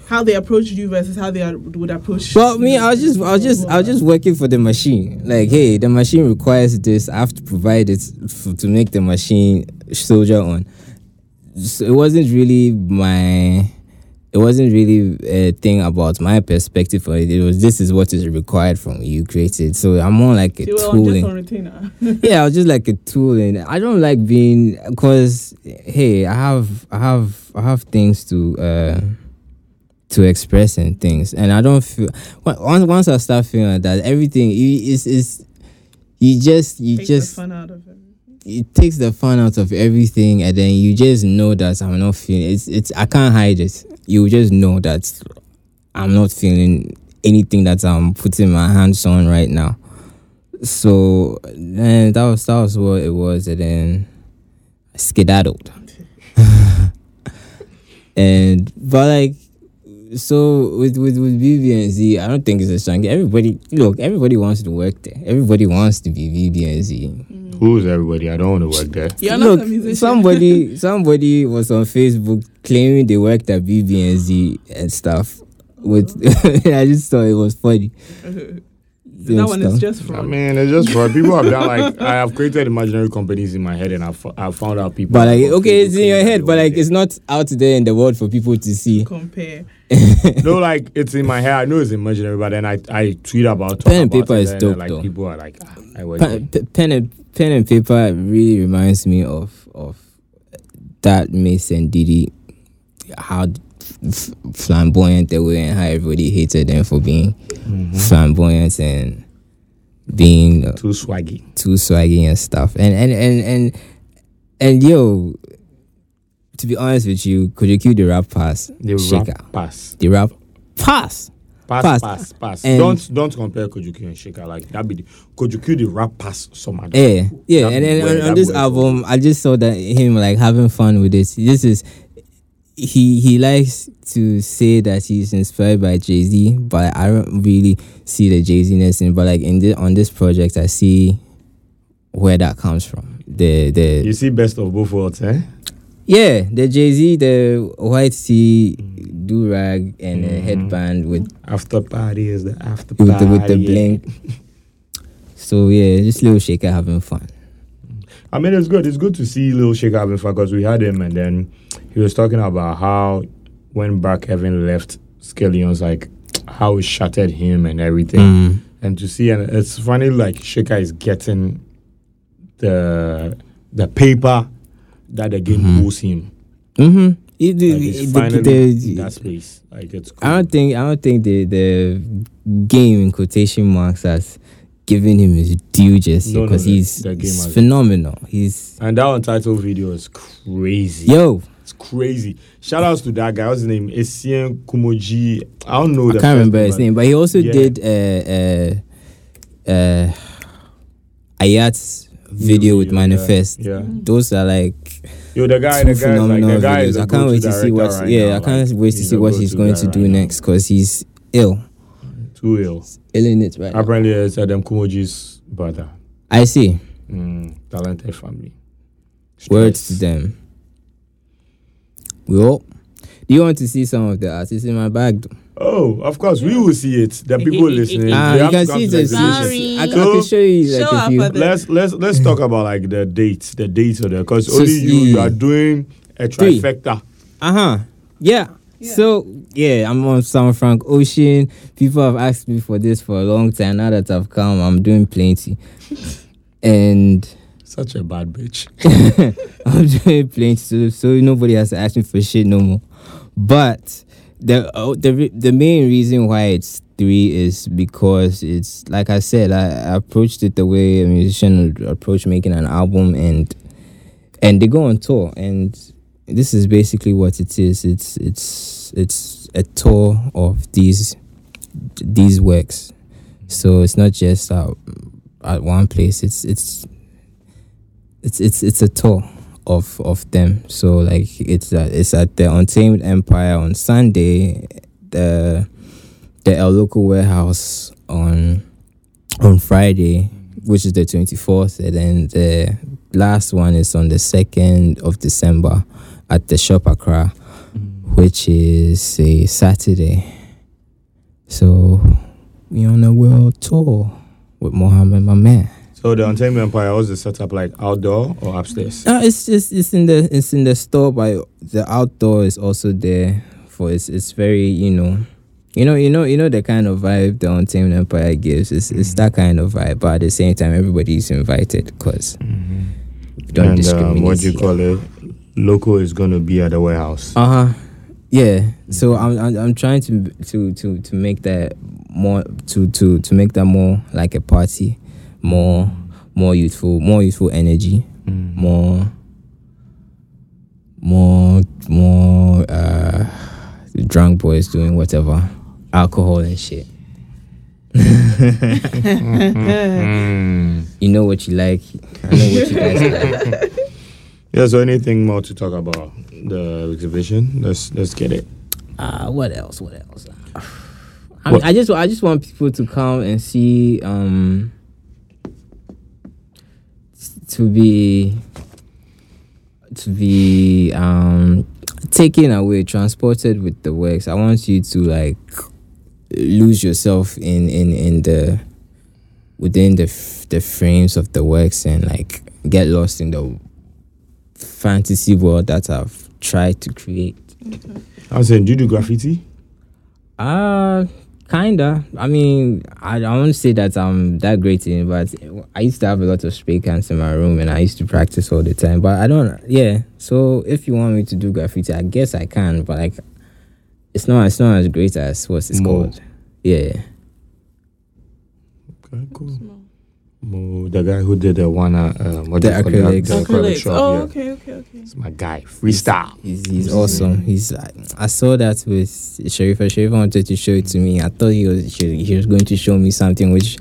How they approached you versus how they are, would approach you. Well, me, I was just, I was just, I was just working for the machine. Like, hey, the machine requires this. I have to provide it f- to make the machine soldier on. So it wasn't really my, it wasn't really a thing about my perspective for it. It was this is what is required from you. Created. So I'm more like a you were on, tooling. yeah, I was just like a tool, and I don't like being because hey, I have I have I have things to uh to express and things, and I don't feel on- once once I start feeling like that, everything is is you just you Take just fun out of it it takes the fun out of everything, and then you just know that I'm not feeling it's it's I can't hide it. You just know that I'm not feeling anything that I'm putting my hands on right now. So then that was that was what it was, and then I skedaddled. and but like so with with with BBNZ, I don't think it's a strong. Everybody look, everybody wants to work there. Everybody wants to be BBNZ. Mm. Who's everybody? I don't want to work there. you're Look, not a musician somebody somebody was on Facebook claiming they worked at BBNZ and stuff. With I just thought it was funny. Uh-huh. So that one is stuff. just I mean, it's just for people have done like I have created imaginary companies in my head, and I've I've found out people. But like okay, it's in your head, but like it's not out there in the world for people to see. compare no, like it's in my head. I know it's imaginary, but then I I tweet about talk Pen and paper it, is and then, dope, Like though. people are like, ah, I work Pen, p- pen and pen and paper really reminds me of of that Mase and Diddy, how f- flamboyant they were and how everybody hated them for being Mm-hmm. flamboyant and being uh, too swaggy. too swaggy and stuff. And and and and and yo, to be honest with you, could you cue the rap pass? The Shaker. rap pass, The rap pass. pass, Pass. pass, pass. Don't don't compare Kojo Cue and Shaker. Like that be the, Kojo Cue the rap pass some other. Yeah, yeah. That And then on, on this album, I just saw that him like having fun with this. This is he he likes to say that he's inspired by Jay Z, but I don't really see the Jay Z ness in. But like in this on this project, I see where that comes from. The the You see, best of both worlds, eh? Yeah, the Jay Z, the white tee, do rag, and a headband with After party is the after with party. the, with the blink. So yeah, just little shaker having fun. I mean, it's good. It's good to see Lil Shaker having fun because we had him, and then he was talking about how when Back Heaven left Skellion's, like how it shattered him and everything. Mm. And to see, and it's funny, like Shaker is getting the the paper that the game Mhm. owes him. Mm-hmm. It, Like the, the- the- that space. Like it's. Cool. I don't think I don't think the the game in quotation marks has given him his due just No, no, because the- he's, he's phenomenal. He's and that untitled video is crazy. yo. It's crazy. Shout outs to that guy. What's his name? Essien Kumoji. I don't know. I can't remember his but- name, but he also Yeah. did uh uh uh Ayat's video with Yeah, Manifest. Yeah. Those are like Yo, the guy, two the guy, is like, phenomenal the guy videos. I can't wait to see what. right yeah. now, I can't like, wait to see what he's going to do now. next because he's ill, Too ill. ill in it right. now. Apparently, it's Adam Kumoji's brother. I see. Mm, talented family. Words to them. Well, do you want to see some of the artists in my bag? Though? Oh, of course, we will see it. The people listening, Ah, they you have can to come see to the the. Sorry. I, I So- can show you like Show a up few. Let's let's let's talk about like the dates, the dates of the because So only you see- you are doing a trifecta. Uh huh. Yeah. Yeah. So yeah, I'm on Sound Frank Ocean. People have asked me for this for a long time. Now that I've come, I'm doing plenty, and Such a bad bitch. I'm doing plenty. So, so nobody has to ask me for shit no more. But the oh, the the main reason why it's three is because it's like I said, I, I approached it the way a musician would approach making an album, and and they go on tour, and this is basically what it is. It's it's it's a tour of these these works. So it's not just uh, at one place. It's it's it's it's it's a tour of of them. So like it's it's at the Untamed Empire on Sunday, the the El Loco Warehouse on on Friday, which is the twenty fourth, and then the last one is on the second of December at the Shop Accra, which is a Saturday. So we're on a world tour with Mohammed, my man. So the Untamed Empire was the setup like outdoor or upstairs? No, it's just it's in the it's in the store, but the outdoor is also there for it's it's very you know, you know you know you know the kind of vibe the Untamed Empire gives. It's it's that kind of vibe, but at the same time everybody's invited because don't and discriminate. um, what do you call it? Loco is going to be at the warehouse. Uh huh. Yeah. So I'm, I'm I'm trying to to to to make that more to to to make that more like a party, more more youthful, more youthful energy, more more more uh drunk boys doing whatever, alcohol and shit. Mm. You know what you like. I know what you guys like. Yeah. So anything more to talk about the exhibition? Let's let's get it. Uh, what else? What else? I, What- mean, I just I just want people to come and see um to be to be um taken away transported with the works i want you to like lose yourself in in in the within the f- the frames of the works and like get lost in the fantasy world that i've tried to create I was saying, do you do graffiti? uh kinda. I mean, I, I won't say that I'm that great in it, but I used to have a lot of spray cans in my room and I used to practice all the time. But I don't yeah. So if you want me to do graffiti, I guess I can, but like it's not it's not as great as what's it's Mo. called. Yeah. Okay, cool. Mo, the guy who did the one, uh, um, what The do you acrylics. The acrylic Acrylics. shop, Oh, yeah. okay, okay, okay. It's my guy. Freestyle. He's, he's awesome. He's like, I saw that with Sharifa. Sharifa wanted to show it to me. I thought he was she, he was going to show me something which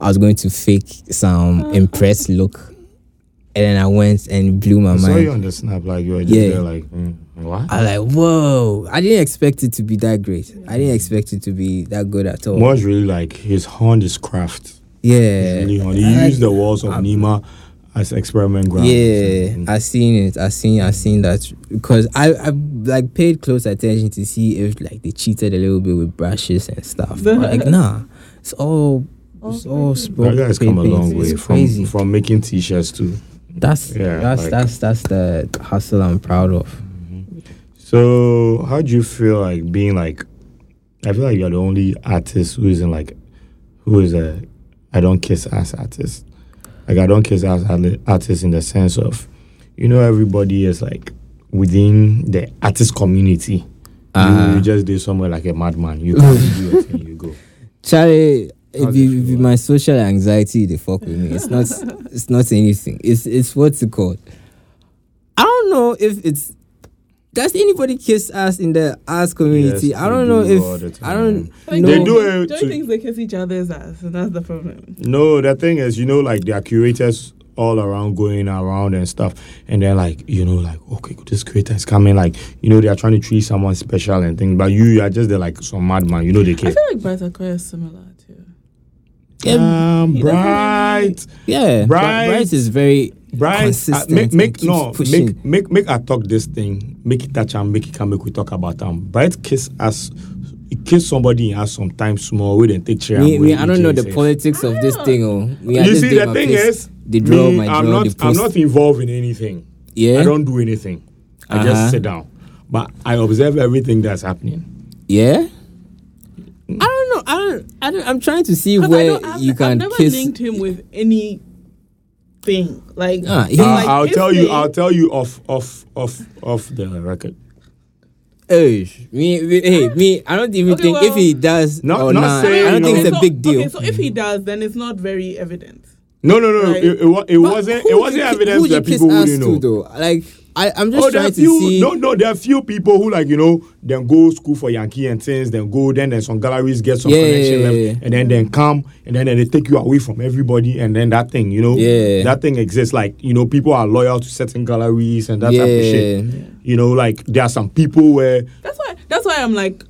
I was going to fake some impressed look, and then I went and blew my I saw you mind. on the snap, like you were just Yeah. there, like, mm, what? I like, whoa! I didn't expect it to be that great. I didn't expect it to be that good at all. Mo's really like his honed his craft. Yeah, Really honed. He I used the walls of Nima as experiment ground. Yeah. I seen it. I seen. I seen that because I I like paid close attention to see if like they cheated a little bit with brushes and stuff. But, like nah, it's all it's all spoke. That guy's come a long way It's from crazy. from making t-shirts too. That's Yeah, that's like- that's that's the hustle I'm proud of. Mm-hmm. So how do you feel like being like? I feel like you're the only artist who isn't like, who is a, I don't kiss ass artists. Like I don't kiss ass artists in the sense of, you know, everybody is like within the artist community. Uh-huh. You, you just do somewhere like a madman. You come do your thing, you go. Charlie, if you you, if you my social anxiety, they fuck with me. It's not it's not anything. It's it's what's it called? I don't know if it's does anybody kiss us in the ass community? Yes, I don't know do if I don't Like, know. They don't it Don't think they kiss each other's ass? And that's the problem. No, the thing is, you know, like there are curators all around going around and stuff, and they're like, you know, like okay, this creator is coming, like you know, they are trying to treat someone special and things, but you, you are just there like some madman, you know, they kiss. I feel like Bright Ackwerh is similar too. Um, He doesn't bright, Yeah, Bright- Bright, Bright is very bright. Uh, make and make no pushing. make make make I talk this thing, make it touch and make it come, make we talk about them. Bright kiss us, kiss somebody and us sometimes small. We didn't take chair. me, and me, I don't know the say- politics of this thing. Oh, me, You see, the thing place. is, they draw me, my I'm draw, not, they I'm not involved in anything. Yeah, I don't do anything. I Uh-huh. just sit down. but I observe everything that's happening. Yeah. I don't know. I don't. I don't. I'm trying to see 'Cause I where don't- I've, you I've can never kiss. linked him with any thing like. Ah, he- Uh, like, I'll his tell you. I'll tell you off off off off the record. Hey, me, me, hey, me. I don't even Okay, think if he does Not- or not not. saying, I don't you think know- it's a big deal. Okay, so if he does, then it's not very evident. No, no, no. Right. It, it, wa- it wasn't. It wasn't you ki- evidence who would that you people wouldn't to, know. though. Like I, I'm just Oh, there trying are to few. see. No, no. There are few people who like you know. Then go school for Yankee and things. Then go. Then then some galleries get some Yeah, connection yeah, left, yeah. and then then come and then, then they take you away from everybody. And then that thing, you know, Yeah. that thing exists. Like you know, people are loyal to certain galleries and that type of shit. You know, like there are some people where That's why. That's why I'm like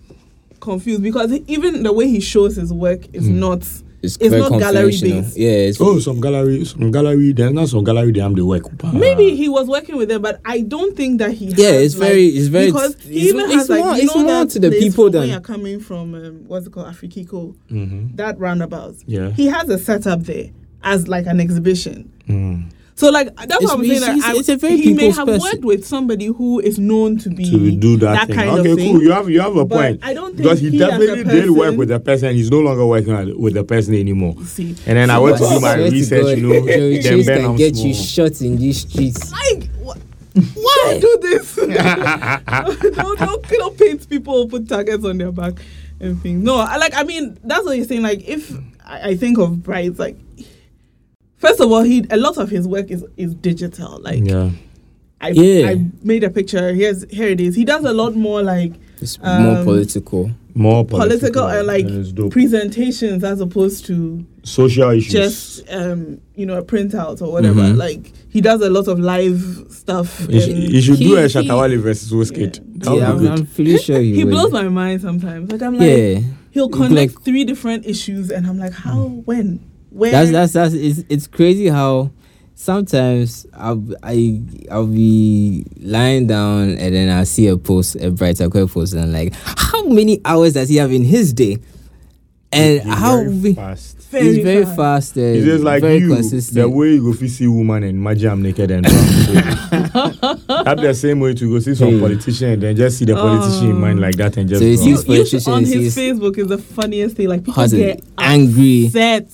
confused because even the way he shows his work is Hmm. not. It's, It's very not gallery conventional. based. Yeah, it's oh some gallery, some gallery. There's not some gallery. They am the work. Maybe he was working with them, but I don't think that he. Yeah, has, it's very- like- it's very- because he it's- even it's has like more- you it's know more that to the people from than- when you're coming from um, what's it called Afrikiko, Mm-hmm. that roundabout. Yeah. he has a setup there as like an exhibition. Mm. So like that's It's- what I'm saying. it's- That it's- I- it's a very he may have person. worked with somebody who is known to be to do that, thing. kind okay, of thing. Okay, cool. You have you have a But point. I don't because think he he as a definitely did work with the person. He's no longer working with the person anymore. See, And then I went to do my research. God, You know, Joey then Chase Ben can get small. you shot in these streets. like? Why do this? don't, don't, don't paint people, put targets on their back and things. No, I like. I mean, that's what you're saying. Like, if I, I think of Bright, like, first of all, he a lot of his work is is digital. Like, yeah. I Yeah. I made a picture. Here's here it is. He does a lot more like It's more Um, political. More political, uh, like and presentations as opposed to social issues. just um you know a printout or whatever. Mhm. Like he does a lot of live stuff. you, should, you should do He- a he- Shatta Wale versus Wizkid. That would Yeah, I'm, good. I'm pretty sure he, he blows my mind sometimes. Like I'm like Yeah, he'll Like- connect three different issues, and I'm like, how, when, where? that's that's that's it's, it's crazy how sometimes I'll I I'll be lying down and then I see a post a Bright Ackwerh post and I'm like how many hours does he have in his day and He's how very we, fast. he's very fast and It's just like very you, consistent. the way you go fit see woman and imagine I'm naked and have the same way to go see some Hey. politician and then just see the oh. politician in mind like that and just So he drunk. you, sees you should, on his he's- Facebook is the funniest thing. Like people How's get Angry. upset.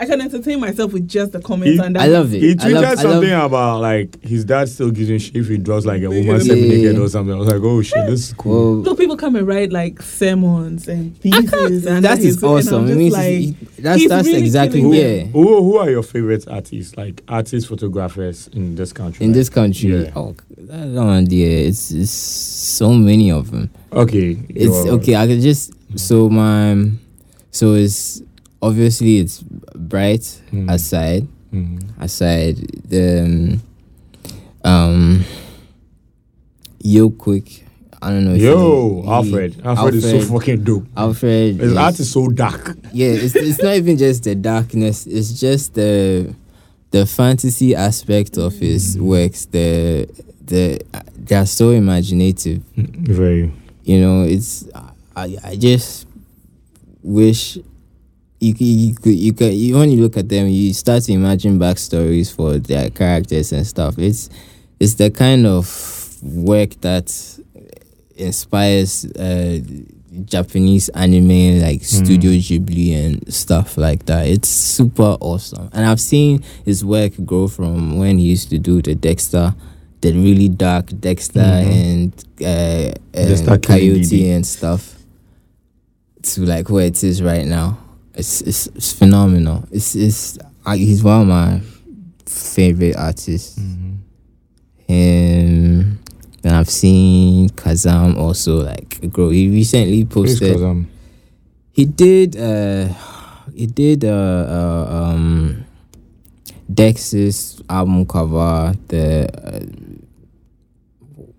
I can entertain myself with just the comments He- and I love it. He I tweeted love, I love, something about like his dad still gives him shit if he draws like a woman Yeah. semi naked Yeah. or something. I was like, oh shit, this is cool. well, So people come and write like sermons and I and that is his- and awesome. Just means like, he- that's he's that's really exactly who, yeah. who, who are your favorite artists, like artists, photographers in this country? In Like, this country, Yeah. oh, that one, yeah, it's it's so many of them. Okay. It's your- okay. I could just so my so it's obviously it's bright Mhm. aside Mhm. aside the um, um yo quick. I don't know. Yo, he- Alfred. Alfred. is so fucking dope. Alfred. His is- art is so dark. yeah, it's it's not even just the darkness. It's just the the fantasy aspect of his works. The the they are so imaginative. Very. you know it's i i just wish you you you could you, when you look at them you start to imagine backstories for their characters and stuff. It's it's the kind of work that inspires uh japanese anime like studio ghibli and stuff like that. It's super awesome. And i've seen his work grow from when he used to do the dexter the really dark dexter Mhm. and uh Dexter and coyote and stuff to like where it is right now it's it's, it's phenomenal it's it's uh, he's one of my favorite artists and I've seen Kazam also like grow. He recently posted. um, He did. uh He did. uh, uh um Dex's album cover. The uh,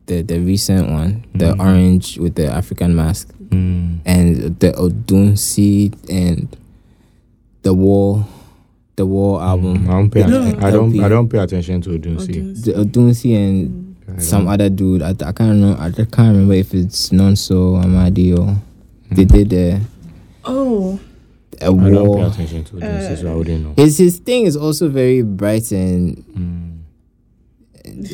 the the recent one, the Mhm. orange with the African mask, mm, and the Odunsi and the war, the war mm, album. I don't pay. No. I don't. LP. I don't pay attention to Odunsi. The Odunsi and mm. I some other dude. I, I can't know. I can't remember if it's Nonso Amadi or mm. they did the oh, a I don't pay attention to Odunsi, so I wouldn't know. His his thing is also very bright and Mm.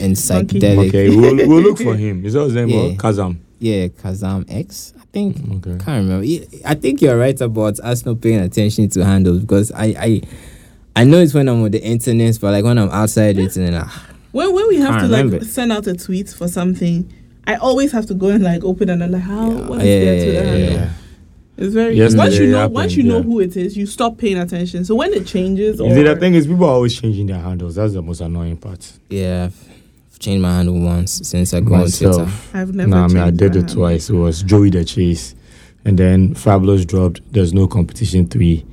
and psychedelic. Okay, we'll, we'll look for him. Is that his name? Yeah. Kazam. Yeah, Kazam X. I think. Okay. Can't remember. I think you're right about us not paying attention to handles because I I I know it's when I'm on the internet, but like when I'm outside it and ah, When when we have Can't to like send out a tweet for something, I always have to go and like open and I'm like, how what is Yeah, there to yeah, that? yeah, Yeah. It's very Yesterday once you know happened, once you know who it is, you stop paying attention. So when it changes, You see, the thing is, people are always changing their handles. That's the most annoying part. yeah, I've changed my handle once since I go on Twitter. Myself. I've never. Nah, I mean, I did it handle. twice. It was Joey the Chase. And then Fabolous dropped There's No Competition 3.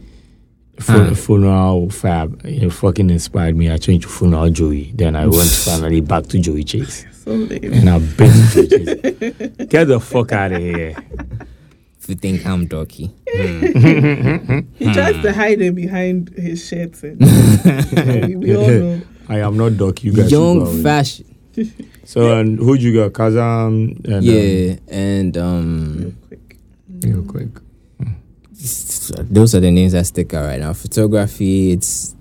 Fun- Ah. Funeral Fab. It fucking inspired me. I changed to Funeral Joey. Then I went finally back to Joey Chase. So lame. And I been to Joey Chase. Get the fuck out of here. If you think I'm dorky, He tries to hide it behind his shirts. And we all know. I am not dorky. You guys. young should fashion. So, and who'd you got? Kazam and. um, Yeah, and um, real Quick. real quick. those are the names that stick out right now. Photography, it's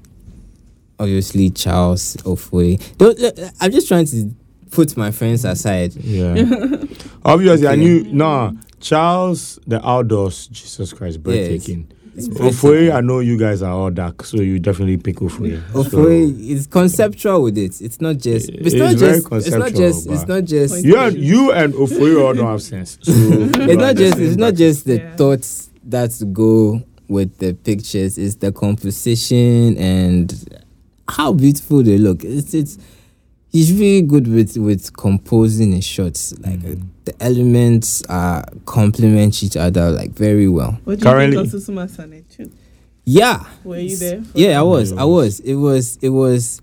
obviously Charles Ofwe. Don't, look, I'm just trying to put my friends aside. Yeah. Obviously, I knew. Nah, Charles, the outdoors, Jesus Christ, breathtaking. It's Ofoe, I know you guys are all dark, so you definitely pick Ofoe. Ofwe is conceptual with it. It's not just. It's, It's not very just. It's not conceptual, just. It's not just. Point- You and you and Ofoe all don't have sense. So it's not just. It's not just the Yeah. thoughts that go with the pictures. It's the composition and how beautiful they look. It's it's. He's really good with with composing his shots. Like uh, the elements uh complement each other like very well. What do you Currently- think of Susuma Sane too? Yeah. Were you there? Yeah, I was. I was. It was. It was.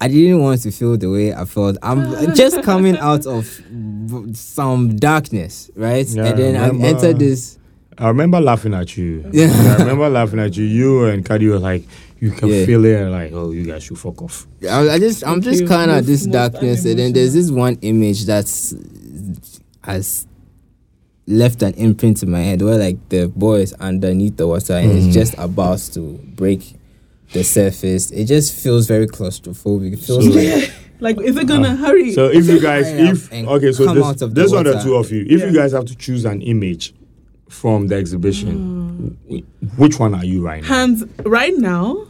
I didn't want to feel the way I felt. I'm just coming out of v- some darkness, right? Yeah, and then I remember- entered this. I remember laughing at you. Yeah. I remember laughing at you. You and Kadi were like, you can Yeah. feel it, and like, oh, you guys should fuck off. I, I just. I'm just kind of this most darkness, and then there's this one image that's has left an imprint in my head where like the boy is underneath the water and Mhm. it's just about to break the surface. It just feels very claustrophobic. It feels So- like Like, is it gonna hurry? So if you guys, if okay, so come this, out the this one the two of you. If Yeah. you guys have to choose an image from the exhibition, wh- which one are you right now? Hands right now.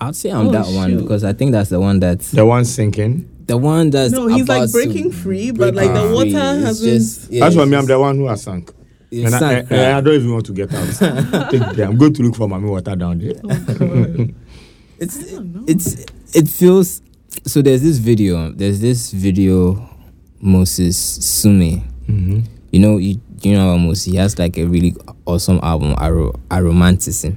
I'd say I'm Oh, that one because I think that's the one that's The one sinking. the one that's No, he's like breaking free, but break like the water It's hasn't. just- yeah, That's it's what me. I'm the one who has sunk. it's And I, sank, and I don't even want to get out. Take them. I'm going to look for mommy water down there. oh it's I don't know. it's it feels so there's this video there's this video Moses Sumney. Mm-hmm. you know you you know Moses he has like a really awesome album Aro Aromanticism.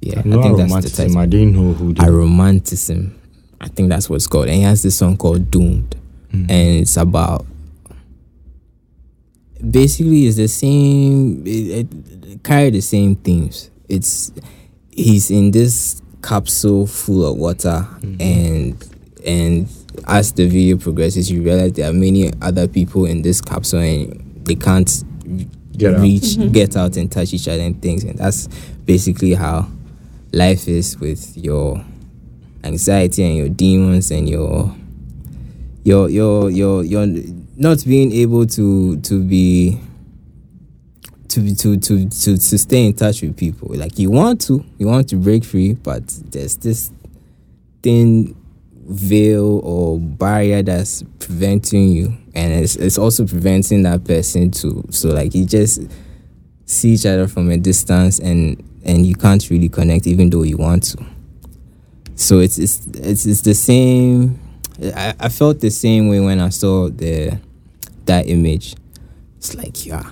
Yeah No I think that's the title. I didn't know who did. Aromanticism. I think that's what it's called. And he has this song called Doomed. Mhm. and it's about basically it's the same it, it carry the same themes. It's he's in this capsule full of water. And and as the video progresses you realize there are many other people in this capsule and they can't Get out. reach mm-hmm. get out and touch each other and things. And that's basically how life is with your anxiety and your demons and your your your your your not being able to to be to be to to to to stay in touch with people. Like you want to you want to break free but there's this thin veil or barrier that's preventing you. And it's, it's also preventing that person to so like you just see each other from a distance and and you can't really connect even though you want to. So it's it's it's, it's the same I, I felt the same way when i saw the that image. It's like yeah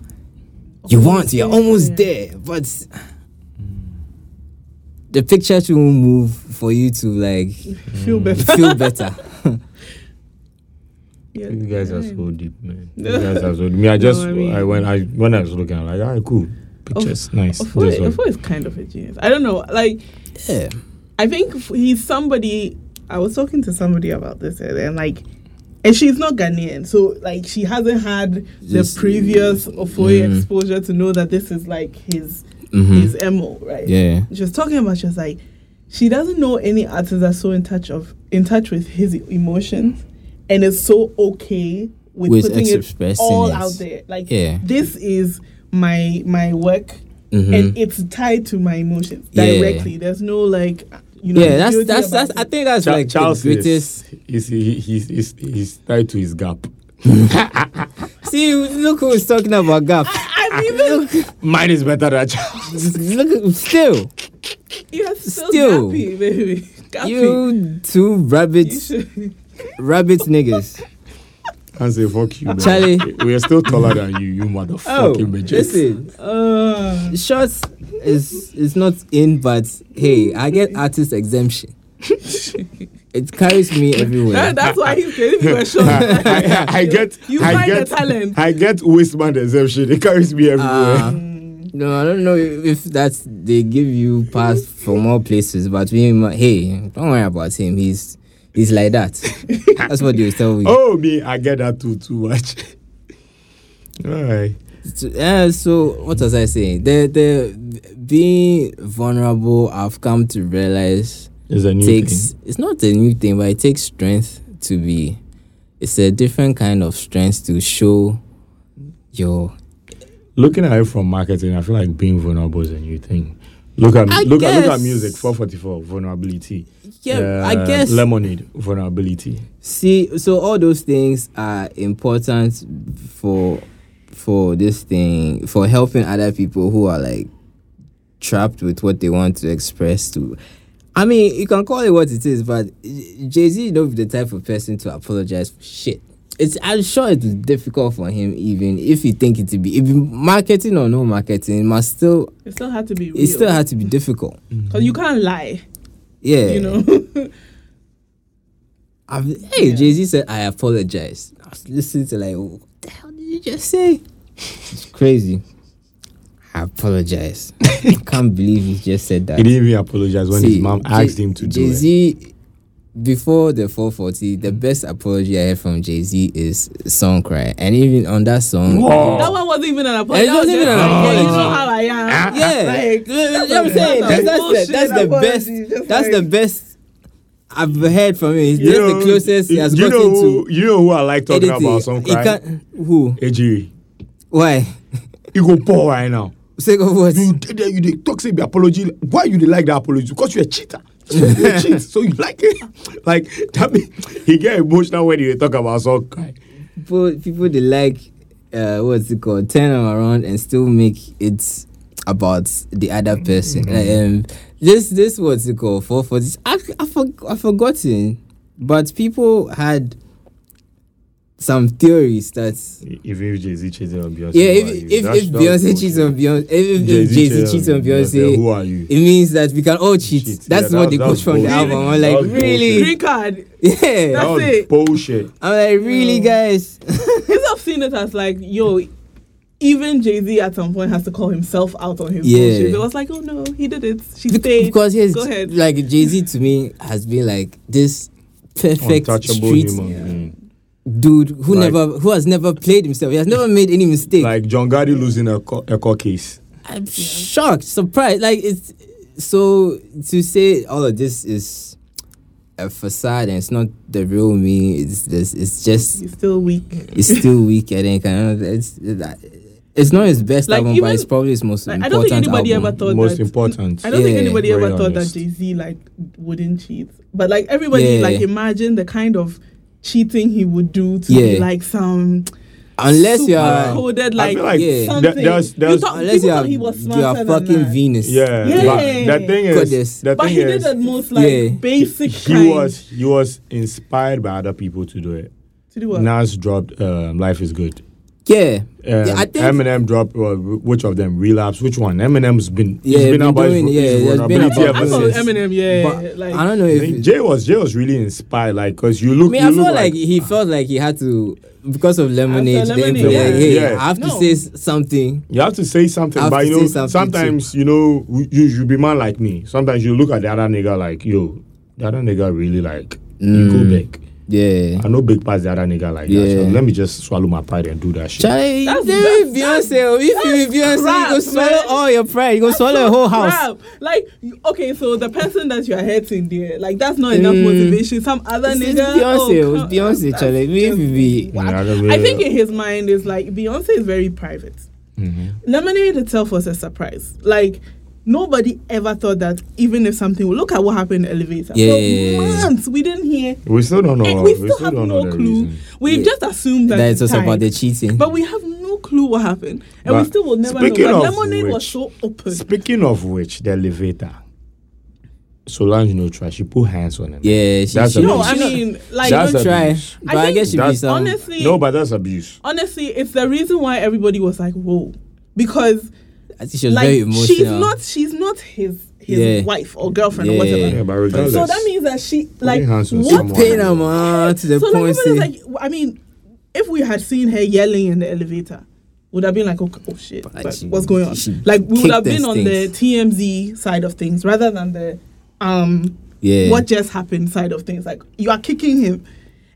you want you're almost there but the picture should move for you to like Feel better. feel better Yeah, You guys are so deep, man. You guys are so. Me, I just, I mean- I when I when I was looking, I'm like, alright, cool, pictures, nice. Ofo, This one. Ofo is kind of a genius. I don't know. Like, yeah I think he's somebody. I was talking to somebody about this earlier, and like, and she's not Ghanaian, so like, she hasn't had the previous Ofoye Mm. exposure to know that this is like his Mhm. his mo, right? yeah She was talking about. She was like, she doesn't know any artist that's so in touch of in touch with his emotions and is so okay with, With putting it expressing all it. out there. Like Yeah. this is my my work Mhm. and it's tied to my emotions Yeah. directly. There's no like you know yeah, that's ambiguity that's about that's. I think that's Cha- like Charles the greatest. is, is he, he's, he's, he's tied to his gap. See, look who's talking about gap. I'm even Mine is better than Charles. look, still, you're still, Still. gappy, baby. Gappy. you two rabbits. You should- rabbit niggas. Can't say fuck you, man. Charlie. We are still taller than you, you Oh, motherfucking midget. listen, Uh, shorts is is not in, but hey, I get artist exemption. it carries me everywhere. that's why he's getting me a shot. I, I, I get, You I find get, the talent. I get waistband exemption. It carries me everywhere. Ah, no, I don't know if that's they give you pass for more places, but we, hey, don't worry about him. He's he's like that. That's what they tell me. oh, me, I get that too, too much. All right. So, yeah, so what was I saying? The the being vulnerable, I've come to realize It's a new takes thing. it's not a new thing, but it takes strength to be. It's a different kind of strength to show your. Looking at it from marketing, I feel like being vulnerable is a new thing. Look at I look at look at music. Four forty four vulnerability. Yeah, I Uh, guess. lemonade vulnerability. See, so all those things are important for for this thing for helping other people who are like trapped with what they want to express to. I mean, you can call it what it is, but Jay Z not be the type of person to apologize for shit. It's I'm sure it's difficult for him, even if you think it to be, if marketing or no marketing, it must still It still had to be. it still had to be difficult. Mm-hmm. because you can't lie. Yeah, You know. I've, hey, Yeah. Jay Z said, I apologize. I was listening to like, what the hell did you just say? It's crazy. I apologize. I can't believe he just said that. He didn't even apologize when his mom Jay- asked him to do Jay it. Z, before the 440, the best apology I heard from Jay Z is Song Cry. And even on that song, Whoa. that one wasn't even an apology. It That was wasn't even an apology. yeah, You know how I am. Ah, yeah, ah, Like, you know what I'm saying that's, that's, the, that's the best. apology, just That's the best I've heard from him. It's You just know- the closest he has you gotten know who, to You know who I like talking editing. about some He cry? can't- Who? Ejiri. Why? You go poor right now. Sake of what? You did you did talk say the apology. Why you did like that apology? Because you're a cheater. So you cheat, so you like it. Like that mean, he get emotional when you talk about Song Cry. people people they like uh what's it called turn them around and still make it about the other person um this this what's it called for for this I, I, for, I forgotten but people had some theories that If if Jay Z cheating on Beyonce, yeah who if are you? if, if Beyonce cheats on Beyonce if, if, if Jay-Z Jay-Z cheats on Beyonce who are you? it means that we can all cheat, Cheat. that's Yeah, what they that- quote that's from the album I'm like really Green card. yeah That's was it. bullshit. I'm like really mm. guys Because I've seen it as like, yo, even Jay Z at some point has to call himself out on his Yeah. bullshit. It was like, oh no, he did it. She Bec- stayed. because he's Go ahead. like Jay Z to me has been like this perfect street human Yeah. Being. dude who Like- never who has never played himself. He has never made any mistake. Like John Gotti losing a, co- a court case. I'm shocked, surprised. Like it's so to say all of this is a facade and it's not the real me. It's this. It's just He's still weak. it's still weak. I think kind of it's it's not his best Like, album, even- but it's probably his most Like, I important don't think anybody album. ever thought Most that. important. I don't think anybody Very ever thought that Jay Z like wouldn't cheat. But like everybody, Yeah. like imagine the kind of cheating he would do to Yeah. be like some Unless you super are coded like, like Yeah. something. there- there's- You there's- thought- unless people you are thought he was you're fucking that. Venus. Yeah, Yeah. but the thing is, Goddess. the But thing he is, did the most like Yeah. basic he kind was he was inspired by other people to do it. to do what? Nas dropped um, "Life Is Good." Yeah. Um, Yeah, I think- Eminem dropped uh, which of them? Relapse. Which one? Eminem's been Yeah, he's been, been about doing- his, yeah, his there's been vulnerability about- I ever thought. Eminem, yeah, But like I don't know if Jay was Jay was really inspired, like because you look. I mean, you I look felt like, he felt like he had to because of lemonade. After the Lemonade, info- yeah. like, hey, Yeah. I have to say something. you have to say something, but you know, say something sometimes you know you you be man like me. Sometimes you look at the other nigga like, yo, the other nigga really like you go Mm. back. Yeah. I know big pass the other nigga like that. So let me just swallow my pride and do that shit. Charlie, That's- there is that's- Beyonce. oh. If you that's Beyonce, you crap, go swallow man. all your pride. You go swallow a whole house. Like, okay, so the person that you're hurting there, like, that's not enough Mm. motivation. Some other It's nigga. Beyonce. oh, it's come- Beyonce, that's Charlie. Me, just- me, me. Yeah, I don't I really- think in his mind is like Beyonce is very private. Mm-hmm. Lemonade itself was a surprise. Like nobody ever thought that even if something look at what happened in the elevator. Yeah. For months we didn't hear We still don't know. and we we still have don't no know clue. We Yeah. just assumed that, That is it's also about the cheating. But we have no clue what happened. And we still will never know. speaking But of Lemonade was which- so open. Speaking of which, the elevator. Solange no try. She put hands on him. yeah, she, That's she, a no. I mean like That's don't try. abuse. But I I, guess she'd be some. honestly No, but that's abuse. honestly it's the reason why everybody was like, whoa. Because I think she was like very emotional. she's not she's not his his Yeah. wife or girlfriend or whatever. Yeah, but regardless. So that means that she like what someone. pain her man to the so like, point. everybody's say- like I mean, if we had seen her yelling in the elevator, would have been like, oh, oh shit, like, she- what's going on? Like we would have been those on the TMZ side of things rather than the um yeah. what just happened side of things. Like you are kicking him.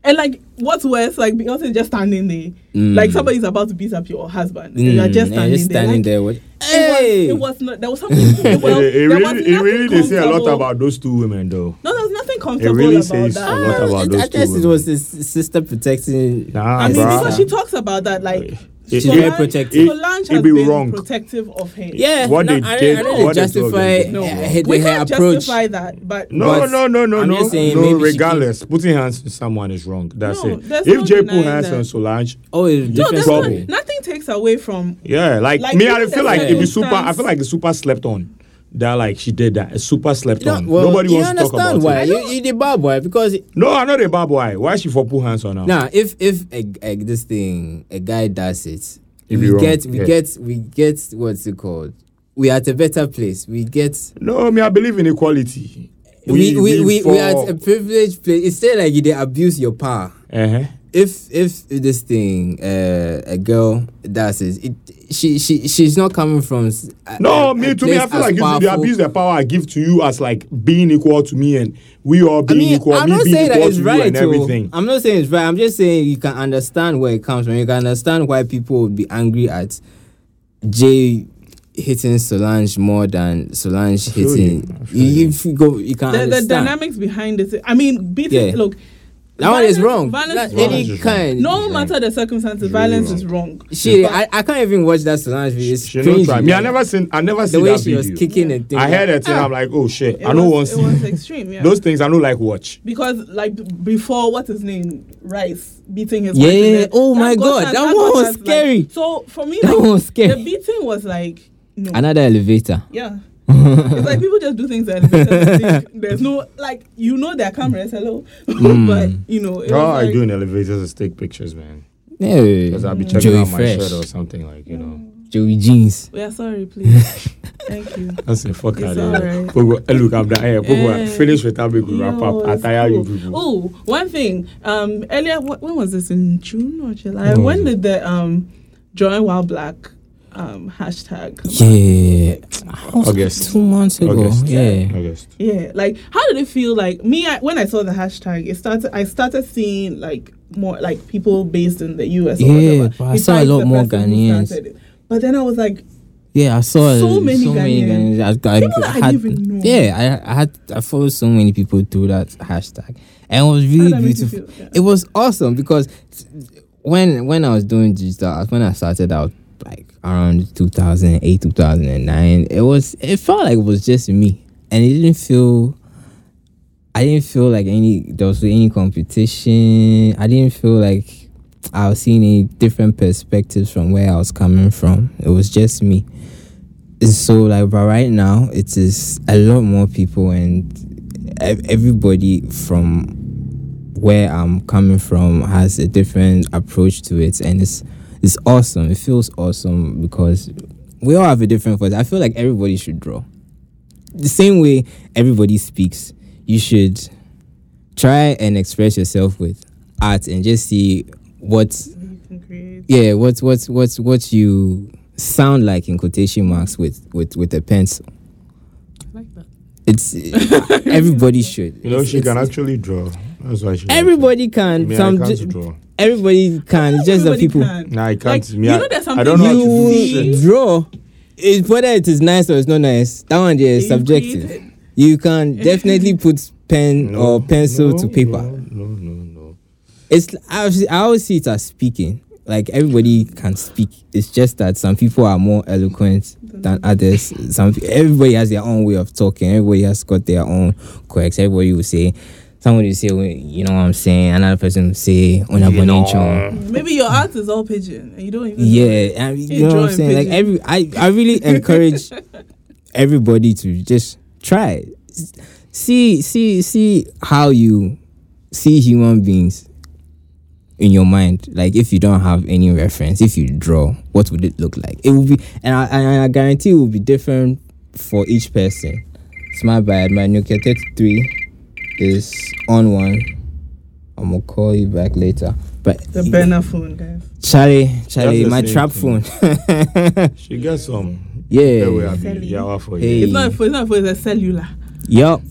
And like what's worse, like Beyonce is just standing there. Mm. Like somebody's about to beat up your husband. and you are Mm, just yeah, standing just there. standing like, there with. It, Hey! was, it was not there was something it, was, it, it there was really, it really they say a lot about those two women though. No, there was nothing comfortable it really about says that. a lot about I- those I two guess it women. was his sister protecting. Nah, I mean, bruh. because she talks about that, like It- She's it- very Solange- protective. Solange it has be been wrong. protective of her. Yeah, What no, they I, did- I don't what they justify told No, her, we her can't approach. justify that, but No, But no, no, no, I'm no. saying no, maybe she regardless, putting hands on someone is wrong. That's No, it. If no Jay put hands that. on Solange, Oh, it's no, different there's trouble. no, story. nothing takes away from. yeah, like, Like, me, I feel like it be super. I feel like it's super slept on. That like she did that. It's super slept on. well, Nobody wants to talk about why it. you, understand why? you the bad boy because No, I know the bad boy. Why she for put hands on her? now if if a, a, this thing a guy does it, It'd we get we yeah. get we get what's it called? We are at a better place. We get No, me, I believe in equality. we we we, we, for- are at a privileged place. It's still like you they abuse your power. Uh-huh. if if this thing uh, a girl does it, it she she she's not coming from s- a- No, a- me a to me, I feel like if they powerful. abuse the power I give to you as like being equal to me and we all I being mean, equal, I'm me not being saying that equal it's to you right. and everything. I'm not saying it's right. I'm just saying you can understand where it comes from. You can understand why people would be angry at Jay hitting Solange more than Solange hitting. you. You, you. if you go, you can The, the dynamics behind it. I mean, beating. Yeah. Look, that one is wrong. Violence That- is wrong. any Violence is wrong. kind. No It's matter the circumstances, It's really violence wrong. is wrong. Shit, But- I, I can't even watch that Solange video. It's She no cringy. try. Me, I never seen. I never the seen way she video. was kicking and things. I heard it and Ah. I'm like, oh shit. It I don't want was, to it was extreme. Yeah. those things. I don't like watch. because like before, what's his name? Rice beating his Yeah, wife. in the- oh my God, us- that got one was us, like- scary. so for me, That like, one was scary. the beating was like no. Another elevator. Yeah. It's like people just do things that there's no like you know their cameras, hello. Mm. but you know it All was I do in elevators is take pictures, man. Yeah, Because I'll be checking Joey out my Fresh, shirt or something like you know. Joey jeans. We are sorry, please. Thank you. I say fuck It's out of here. alright. Pogo, eh, Look, I'm done. Hey, Pogo, finish with that big wrap up. I tire you people. Oh, one thing. Um, earlier, when was this in June or July? When when was did the um, join while black um hashtag? come out? Yeah, August. two months ago. August. Yeah, August. Yeah, like how did it feel? Like me, I, when I saw the hashtag, it started. I started seeing like more like people based in the US. Or Yeah, whatever, but I saw a lot more person Ghanaians. But then I was like, yeah. I saw So many so many Ghanaians. Ghanaians. I, I, People I I had, didn't even know. yeah, I, I had I followed so many people through that hashtag, and it was really that make you beautiful. feel? Yeah. It was awesome because when when I was doing digital, when I started out like around 2008 2009 it was it felt like it was just me. And it didn't feel i didn't feel like any there was any competition. I didn't feel like i was seeing any different perspectives from where i was coming from. It was just me. And so like but right now it is a lot more people and everybody from where i'm coming from has a different approach to it. And it's it's awesome it feels awesome because we all have a different voice i feel like everybody should draw the same way everybody speaks you should try and express yourself with art and just see what You can create. yeah what what what what you sound like in quotation marks with with with a pencil I like that. it's everybody should You know, she It's- can actually draw. That's why she Everybody can. Me, I some can't ju- draw. Everybody can. It's just the people. can. Nah, I can't. Like, me, you I, know there's I don't something know how to you do see- shit. draw. It, whether it is nice or it's not nice, that one is subjective. created. You can definitely put pen No, or pencil no, to paper. No, no, no, no. It's I always, I always see it as speaking. Like everybody can speak. It's just that some people are more eloquent than others. Some everybody has their own way of talking. Everybody has got their own quirks. Everybody will say. Somebody will say, "Oh, you know what I'm saying. Another person will say, oh, "Onya You know. Bonicho." Maybe your art is all pigeon and you don't even. know. Yeah, and you know what I'm drawing saying. Like every, I, I really encourage everybody to just try. See, see, see how you see human beings in your mind. Like if you don't have any reference, if you draw, what would it look like? It will be, and I, and I guarantee it will be different for each person. Smart bad. My Nokia 33 is on one. I'm gonna call you back later. But The burner phone, guys. Charlie, Charlie, my trap thing. phone. She got some. Yeah. That way I Sally. be yawa for Hey. you. It's not a phone, it's not a phone, it's a cellular. yup.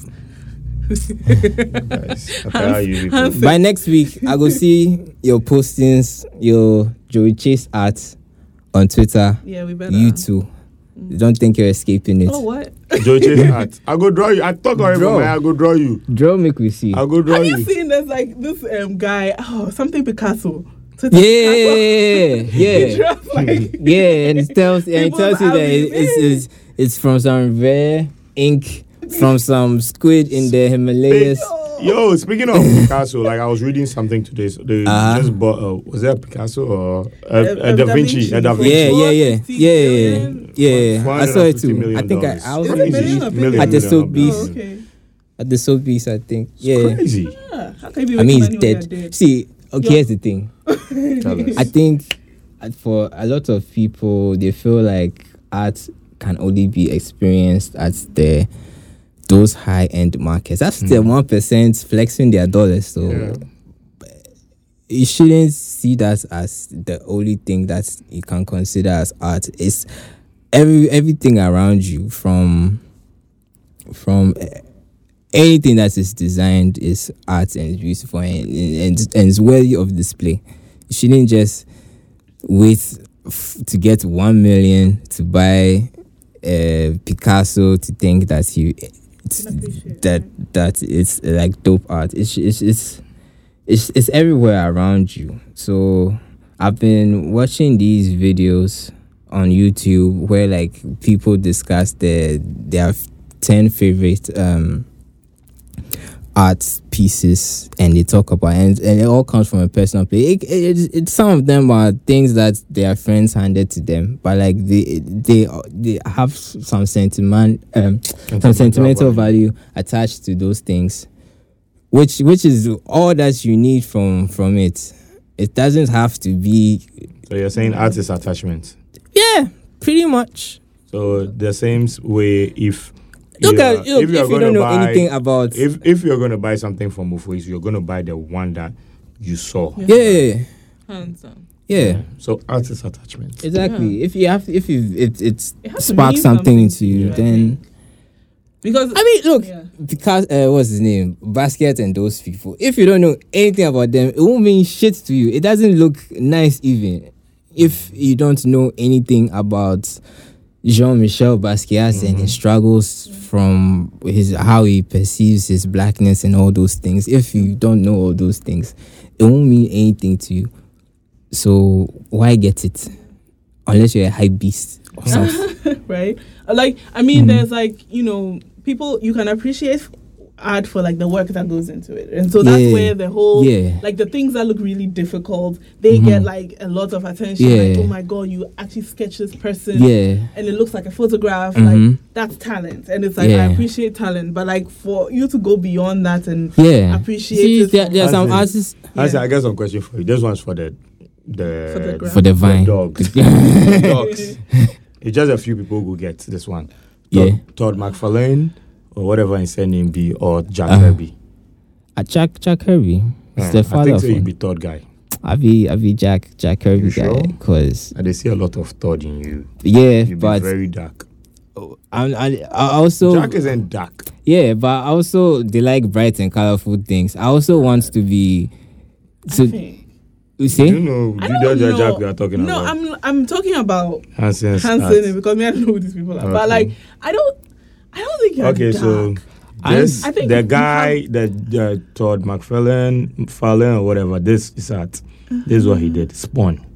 Guys, okay, how you people. Hands- By next week, I go see your postings, your Joey Chase art on Twitter, Yeah, we better. you too. Don't think you're escaping it. Oh, what? Joe art. I go draw you. I talk already Draw. from I go draw you. Draw make we see. I go draw Have you you. seen there's like this um guy, oh, something Picasso. Twitter Yeah, Picasso. He yeah, draws like yeah, and it tells and it tells you that it, it. it's, it's it's from some rare ink from some squid in the Himalayas. Yo, speaking of Picasso, like I was reading something today. So they Uh-huh. just bought. Uh, was that Picasso or uh, uh, uh, Da Da Vinci? Vinci. Uh, da Vinci. Yeah, yeah, yeah, 450 yeah, yeah, yeah. I saw it too. I think I, dollars. I was Is million it or Million, billion? at the million, Sotheby's. Oh, okay. at the Sotheby's. I think. Yeah. It's crazy. Ah, how can you I mean, making he's dead. dead? See, okay, Yeah. here's the thing. I think uh, for a lot of people, they feel like art can only be experienced at the those high end markets. That's the Mm. one percent flexing their dollars. So Yeah. you shouldn't see that as the only thing that you can consider as art. It's every everything around you from from eh, anything that is designed is art and beautiful and, and, and it's worthy of display. You shouldn't just wait f- to get one million to buy uh, Picasso to think that you that that it's uh, like dope art. It's it's it's it's it's everywhere around you. So I've been watching these videos on YouTube where like people discuss their their ten favorite um art pieces and they talk about and, and it all comes from a personal place. It, it, it, it- some of them are things that their friends handed to them, but like they they they have some sentiment um some sentimental value attached to those things, which which is all that you need from from it. It doesn't have to be So you're saying artist attachment. yeah, pretty much. So the same way if Look you're- at look, if, you're you gonna don't know buy- anything about if if you're gonna buy something from Mufuis, you're gonna buy the one that you saw. Yeah. yeah, yeah, Hands down. yeah. So artist attachment. Exactly. If you have, if you, it, it's It sparks something something into to you, you, I then Because I mean, look, Yeah. because uh, what's his name, Basquiat and those people. If you don't know anything about them, it won't mean shit to you. It doesn't look nice even if you don't know anything about Jean-Michel Basquiat and his struggles from his how he perceives his blackness and all those things. If you don't know all those things, it won't mean anything to you. So why get it? Unless you're a hype beast or something. right? Like, I mean, Mhm. there's like, you know, people you can appreciate art for like the work that goes into it, and so that's Yeah. where the whole Yeah. like the things that look really difficult, they Mhm. get like a lot of attention. Like, oh my god, you actually sketch this person, Yeah. and it looks like a photograph. Mhm. Like that's talent, and it's like I appreciate talent, but like for you to go beyond that and Yeah. Appreciate See, it there, for- there some That's artists Actually, Yeah. I got some question for you. This one's for the the For the gram. for the vine. dogs. dogs. It's just a few people who get this one. Todd, Yeah. Todd McFarlane or whatever his surname be, or Jack Uh-huh. Kirby. Uh, Jack Jack Kirby. It's Yeah, the I father think of so. You him. be Todd guy. I be I be Jack Jack Kirby You guy because And they see a lot of Todd in you. yeah, You be but very dark. I, I I also Jack isn't dark. Yeah, but I also they like bright and colorful things. I also want to be. I So think. you You see, know, I you don't know the know. Jack we are talking no, about. I'm I'm talking about Hanson. Because me I don't know who these people are. But like I don't I don't think you're Okay, so this I think the you guy that the Todd McFarlane, Fallon or whatever. This is at. This is what he did. Spawn.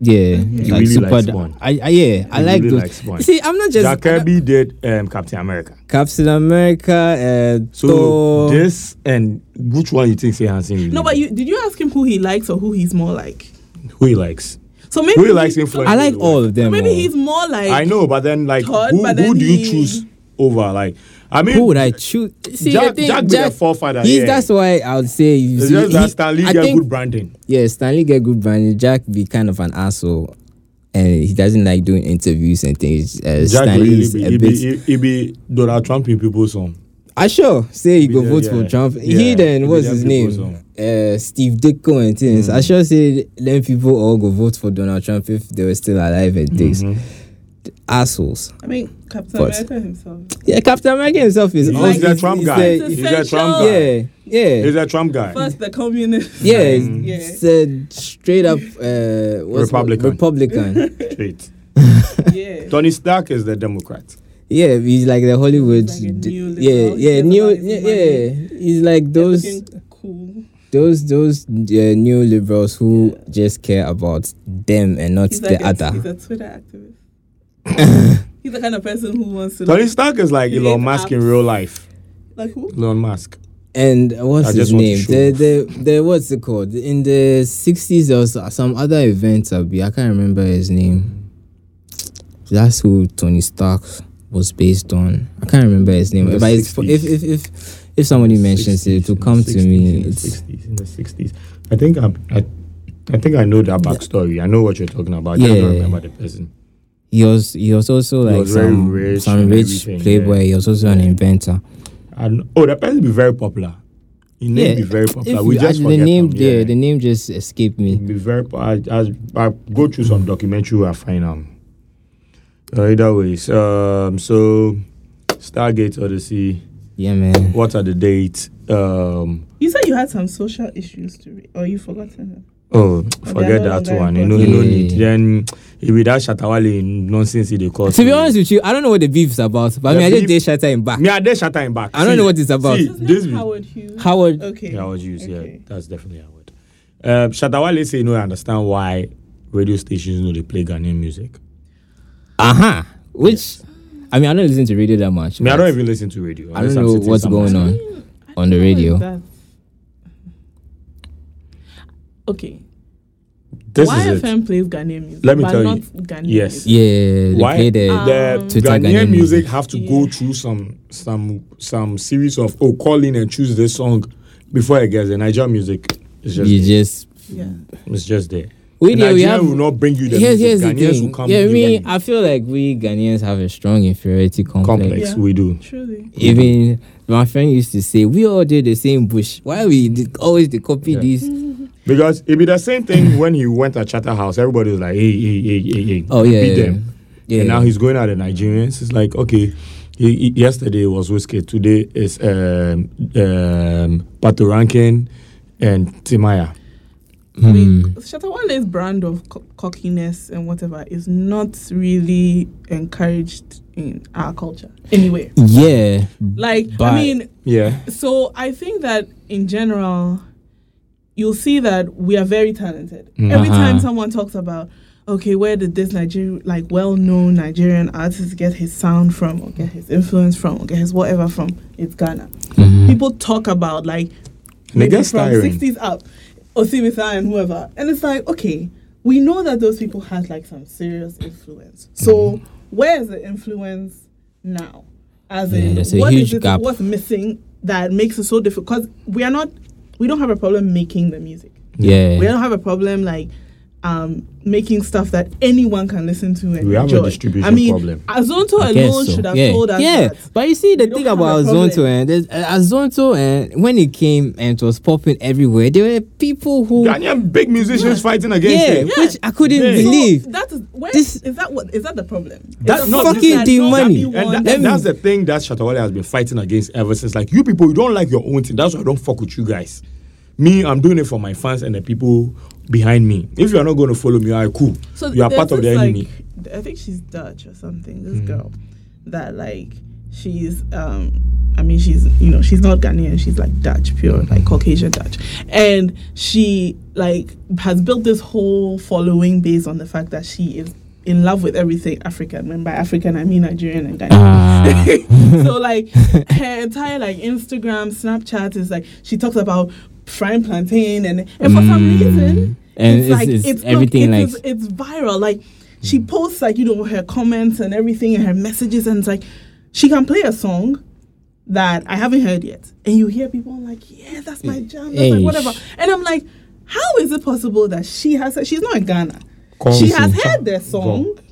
yeah, He like really super. likes Spawn. I, I yeah, I like really those. likes Spawn. See, I'm not just Jack Kirby did um, Captain America. Captain America. Uh, So Thor. this and which one you think say Hanson? Really No, but you did you ask him who he likes or who he's more like? who he likes? So maybe Who he he- likes so influence? I like all of them. Maybe all. he's more like I know, but then like Todd, who, but who then do you he- choose over? Like I mean, Who would I choose? See, Jack, the thing, Jack, be the forefather. He's, yeah. That's why I would say. You It's see, just that Stan Lee I get think- good branding. Yeah, Stan Lee get good branding. Jack be kind of an asshole, and he doesn't like doing interviews and things. Uh, Jack Stan Lee really be, a he, bit. be, he, he be Donald Trump in people's song. I sure say he go the- vote yeah. for Trump. Yeah, he he then what's his name? Uh, Steve Ditko and things. Mm. I sure say then people all go vote for Donald Trump if they were still alive and things. Mhm. Assholes. I mean Captain But- America himself. Yeah, Captain America himself is He's also- a Trump guy. a- He's a essential. Trump guy. yeah, yeah. He's a Trump guy. First the communist. Yeah, Mm. Yeah. it's a straight up uh, what's Republican. Republican. Straight. yeah. Tony Stark is the Democrat. yeah, he's like the Hollywood. Like a yeah, yeah, new. Yeah, yeah, he's like those cool. those those uh, new liberals who just care about them and not He's the like a, other. he's a Twitter activist. he's the kind of person who wants to Tony like, Stark is like He Elon hates Musk in real life. like who? Elon Musk. And what's I his just want to name? The, the the what's it called? In the sixties, there was some other event. I'll be. I can't remember his name. That's who Tony Stark was based on. I can't remember his name. But it's, if if if if somebody mentions it, 60s, to in the come to me. In the 60s, in the 60s. I think I'm, I, I think I know that backstory. I know what you're talking about. I just Yeah. don't remember the person. He was he was also like was some rich some rich playboy. yeah. He was also an inventor. And oh, the person be very popular. He may be very popular. if We you- just the forget name. him, Yeah, the name just escaped me. be very. po- I, I, I go through some documentary. I find um. Uh, either ways, um. So, Stargate Odyssey. Yeah, man. What are the dates? Um. You said you had some social issues to read, or you forgotten them. Oh, forget that longer one. You know, you important. no need. Then if we that Shatta Wale nonsense they call. To be honest with you, I don't know what the beef is about. But I The mean, I just beef- did shatter him back. me I did shatter him back. I don't See, know what it's about. See, this is be- Howard Hughes. Howard. Okay. Yeah, I was used. Okay. Yeah, that's definitely Howard. Um, Shatta Wale say you no, Know, I understand why radio stations know they play Ghanaian music. Uh huh. Which, I mean, I don't listen to radio that much. I mean, I don't even listen to radio. I don't know what's going on. On the don't radio. That's- Okay. This is it. YFM plays Ghanaian music. Let me but tell not you. Ghanaian Yes. music. Yeah, they Why play the. the Um, Twitter Ghanaian, Ghanaian music music. have to go through some some some series of oh call in and choose this song before it gets the Nigerian music is just you just. Yeah. it's just there. We, The yeah, we Nigerian have. will not bring you the Here's, music. here's the Ghanaians thing. will come Yeah, give me, you I feel like we Ghanaians have a strong inferiority complex. complex. Yeah. We do. Truly. Even my friend used to say, "We all did the same bush. Why we did always they copy Yeah. these?" Because it'd be the same thing when he went at Charterhouse. Everybody was like, hey, hey, hey, hey, hey. Oh He yeah, beat yeah. them. yeah. And now he's going at the Nigerians. It's like, okay, he, he- yesterday was Whiskey. Today is um, um, Patoranking and Timaya. Hmm. We, Shatta Wale's brand of co- cockiness and whatever is not really encouraged in our culture anyway. Yeah, Like, But- I mean, Yeah. so I think that in general, you'll see that we are very talented. Mm. Every Uh-huh. time someone talks about, okay, where did this Nigerian, like well-known Nigerian artist get his sound from, or get his influence from, or get his whatever from, it's Ghana. Mhm. People talk about like maybe from. 60s up, Osibisa and whoever, and it's like, okay, we know that those people had like some serious influence. So Mm-hmm. where is the influence now? As Yeah, in, a what is it- gap. What's missing that makes it so difficult? Because we are not, we don't have a problem making the music. Yeah. We don't have a problem like um, making stuff that anyone can listen to and We have a distribution I mean, problem. Azonto I alone so. should have yeah. told us yeah. that. but you see the thing about. Azonto and uh, Azonto and when it came and it was popping everywhere, there were people who Ghanaian big musicians fighting against yeah, it. Yeah. which I couldn't Yeah. believe. So that is where This- is that what is that the problem? That- Is no, problem fucking that the nobody money. And that, and that's the thing that Shatta Wale has been fighting against ever since. Like, you people, you don't like your own thing. That's why I don't fuck with you guys. Me, I'm doing it for my fans and the people behind me. If you are not going to follow me, alright, cool. So you are part of the this, enemy. I think she's Dutch or something. This Mm-hmm. girl that like she's um I mean she's you know she's not Ghanaian she's like Dutch pure like Caucasian Dutch and she like has built this whole following based on the fact that she is in love with everything African and by African I mean Nigerian and Ghanaian Ah. so like her entire like Instagram, Snapchat is like she talks about frying plantain and and for some Mm. reason And it's, it's- like it's it's everything it's, like- it's viral. Like she posts like you know her comments and everything and her messages and it's like she can play a song that I haven't heard yet and you hear people like yeah that's my jam that's like whatever and I'm like how is it possible that she has she's not in Ghana Come she has heard their song go, cha.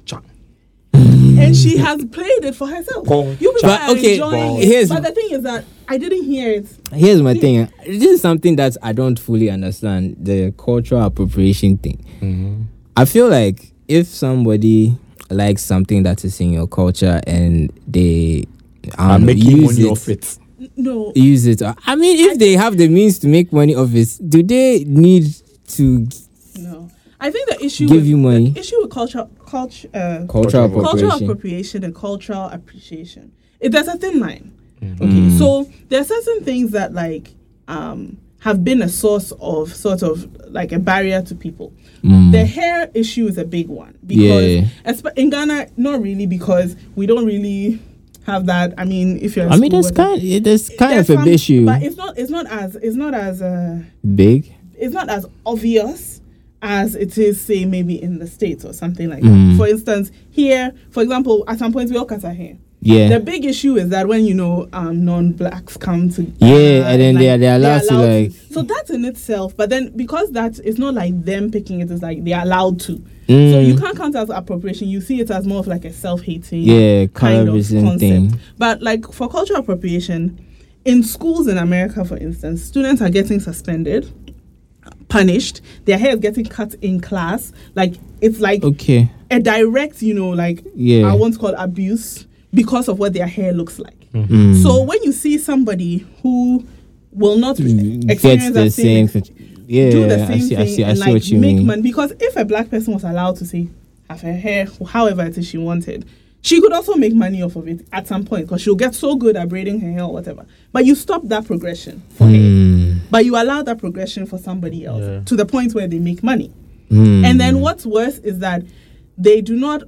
And she has played it for herself. Go, You people But, are okay, enjoying here's- it. But the thing is that I didn't hear it. Here's my thing. This is something that I don't fully understand the cultural appropriation thing. Mm-hmm. I feel like if somebody likes something that is in your culture and they I I'm know, making use money it, off it. No. use it. I mean, if they have the means to make money off it, do they need to No. I think the issue Give with, you money. The issue with culture culture uh, cultural Cultural cultural appropriation? appropriation and cultural appreciation. It, there's a thin line. Mm-hmm. Okay. Mm. So there are certain things that like um have been a source of sort of like a barrier to people. Mm. The hair issue is a big one because Yeah. in Ghana, not really because we don't really have that. I mean, if you're I mean, school, that's whatever. kind. There's kind There's of a some- issue. but it's not. It's not as. It's not as. Uh, Big. it's not as obvious as it is, say, maybe in the states or something like Mm. that. For instance, here, for example, at some point we all cut our hair. Yeah. The big issue is that when you know um, non-blacks come to Yeah, and then they are- they are allowed to, like- so that's in itself. But then because that it's not like them picking it, it's like they're allowed to. So Mm. you can't count as appropriation. You see it as more of like a self-hating Yeah, kind of concept. thing. But like for cultural appropriation, in schools in America, for instance, students are getting suspended, punished. Their hair is getting cut in class. Like it's like Okay. a direct, you know, like Yeah. I want to call abuse because of what their hair looks like. Mm. So when you see somebody who will not Mm, experience that the same, same. Yeah, do the I same see. thing I see. I and see like what you make mean. money because if a black person was allowed to say have her hair however it is she wanted she could also make money off of it at some point because she'll get so good at braiding her hair or whatever but you stop that progression for her Mm. But you allow that progression for somebody else Yeah. to the point where they make money Mm. and then what's worse is that they do not